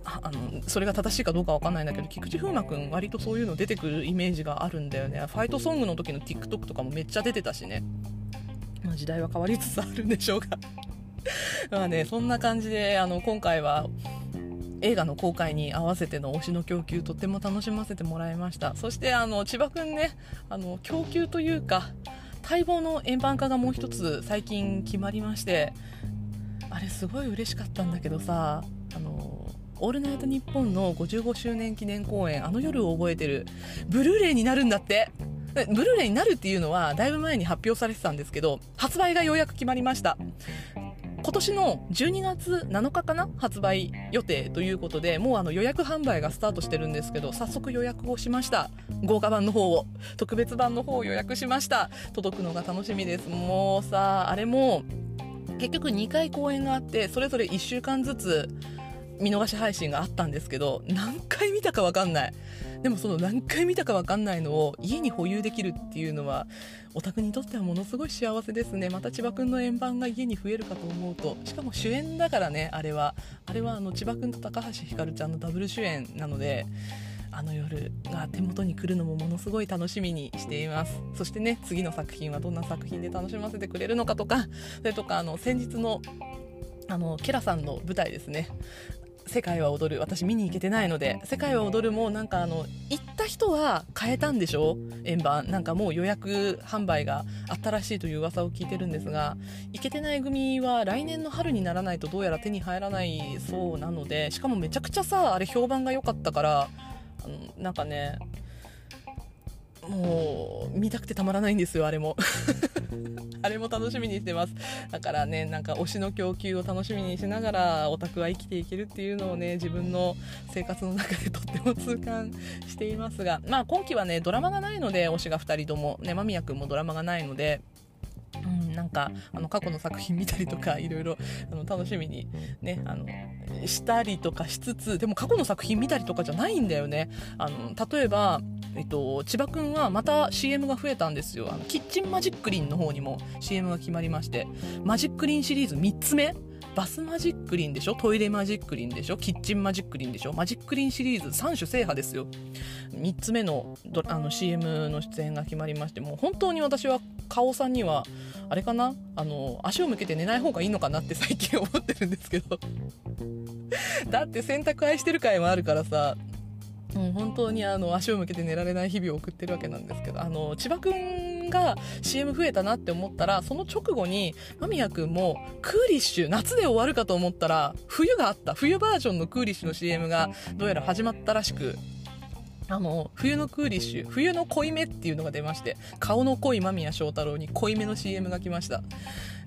S1: あのそれが正しいかどうかわかんないんだけど菊池風磨君割とそういうの出てくるイメージがあるんだよね。ファイトソングの時の TikTok とかもめっちゃ出てたしね、まあ、時代は変わりつつあるんでしょうが。*laughs* まあねそんな感じであの今回は映画の公開に合わせての推しの供給とっても楽しませてもらいました。そしてあの千葉くんねあの供給というか待望の円盤化がもう一つ最近決まりましてあれすごい嬉しかったんだけどさあの「オールナイトニッポン」の55周年記念公演あの夜を覚えてるブルーレイになるんだって。ブルーレイになるっていうのはだいぶ前に発表されてたんですけど発売がようやく決まりました。今年の12月7日かな発売予定ということでもうあの予約販売がスタートしてるんですけど早速予約をしました。豪華版の方を特別版の方を予約しました。届くのが楽しみです。もうさあれも結局2回公演があってそれぞれ1週間ずつ見逃し配信があったんですけど何回見たか分かんない。でもその何回見たか分かんないのを家に保有できるっていうのはオタクにとってはものすごい幸せですね。また千葉くんの円盤が家に増えるかと思うとしかも主演だからねあれはあれはあの千葉くんと高橋ひかるちゃんのダブル主演なのであの夜が手元に来るのもものすごい楽しみにしています。そしてね次の作品はどんな作品で楽しませてくれるのかとかそれとかあの先日のあのケラさんの舞台ですね。世界は踊る。私見に行けてないので世界は踊るもなんかあの行った人は変えたんでしょ？円盤。なんかもう予約販売があったらしいという噂を聞いてるんですが行けてない組は来年の春にならないとどうやら手に入らないそうなのでしかもめちゃくちゃさあれ評判が良かったからあのなんかねもう見たくてたまらないんですよあれも。*laughs* あれも楽しみにしてます。だからねなんか推しの供給を楽しみにしながらオタクは生きていけるっていうのをね自分の生活の中でとっても痛感していますが。まあ今期はねドラマがないので推しが2人ともね間宮君もドラマがないのでうん、なんかあの過去の作品見たりとかいろいろあの楽しみに、ね、あのしたりとかしつつでも過去の作品見たりとかじゃないんだよね。あの例えばえっと、千葉くんはまた CM が増えたんですよ。あのキッチンマジックリンの方にも CM が決まりましてマジックリンシリーズ3つ目バスマジックリンでしょ？トイレマジックリンでしょ？キッチンマジックリンでしょ？マジックリンシリーズ3種制覇ですよ。3つ目のあの CM の出演が決まりましてもう本当に私は顔さんにはあれかな？あの足を向けて寝ない方がいいのかなって最近思ってるんですけど。*laughs* だって洗濯愛してる回もあるからさもう本当にあの足を向けて寝られない日々を送ってるわけなんですけどあの千葉くんが CM 増えたなって思ったらその直後に間宮くんもクーリッシュ夏で終わるかと思ったら冬があった。冬バージョンのクーリッシュの CM がどうやら始まったらしくあの冬のクーリッシュ冬の濃いめっていうのが出まして顔の濃い間宮祥太朗に濃いめの CM が来ました。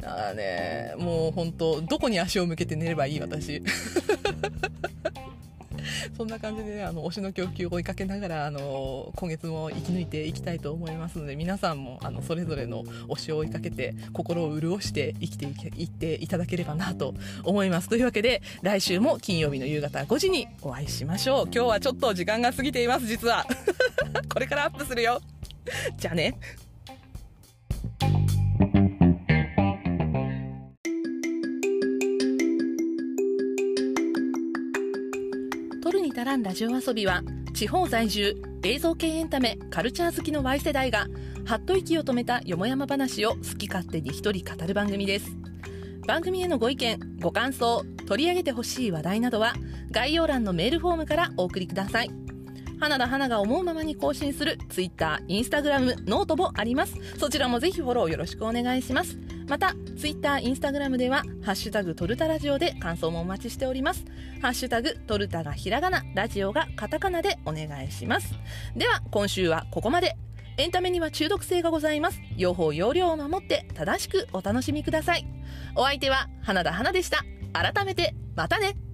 S1: あねもう本当どこに足を向けて寝ればいい私。*laughs* そんな感じで、ね、あの推しの供給を追いかけながらあの今月も生き抜いていきたいと思いますので皆さんもあのそれぞれの推しを追いかけて心を潤して生きていっていただければなと思います。というわけで来週も金曜日の夕方5時にお会いしましょう。今日はちょっと時間が過ぎています実は。*laughs* これからアップするよ。じゃあね。らんラジオ遊びは地方在住映像系エンタメカルチャー好きの Y 世代がはっと息を止めたよもやま話を好き勝手に一人語る番組です。番組へのご意見ご感想取り上げてほしい話題などは概要欄のメールフォームからお送りください。花田花が思うままに更新する Twitter、Instagram、 note もあります。そちらもぜひフォローよろしくお願いします。また Twitter、Instagram では「ハッシュタグトルタラジオ」で感想もお待ちしております。ハッシュタグトルタがひらがなラジオがカタカナでお願いします。では今週はここまで。エンタメには中毒性がございます。用法用量を守って正しくお楽しみください。お相手は花田花でした。改めてまたね。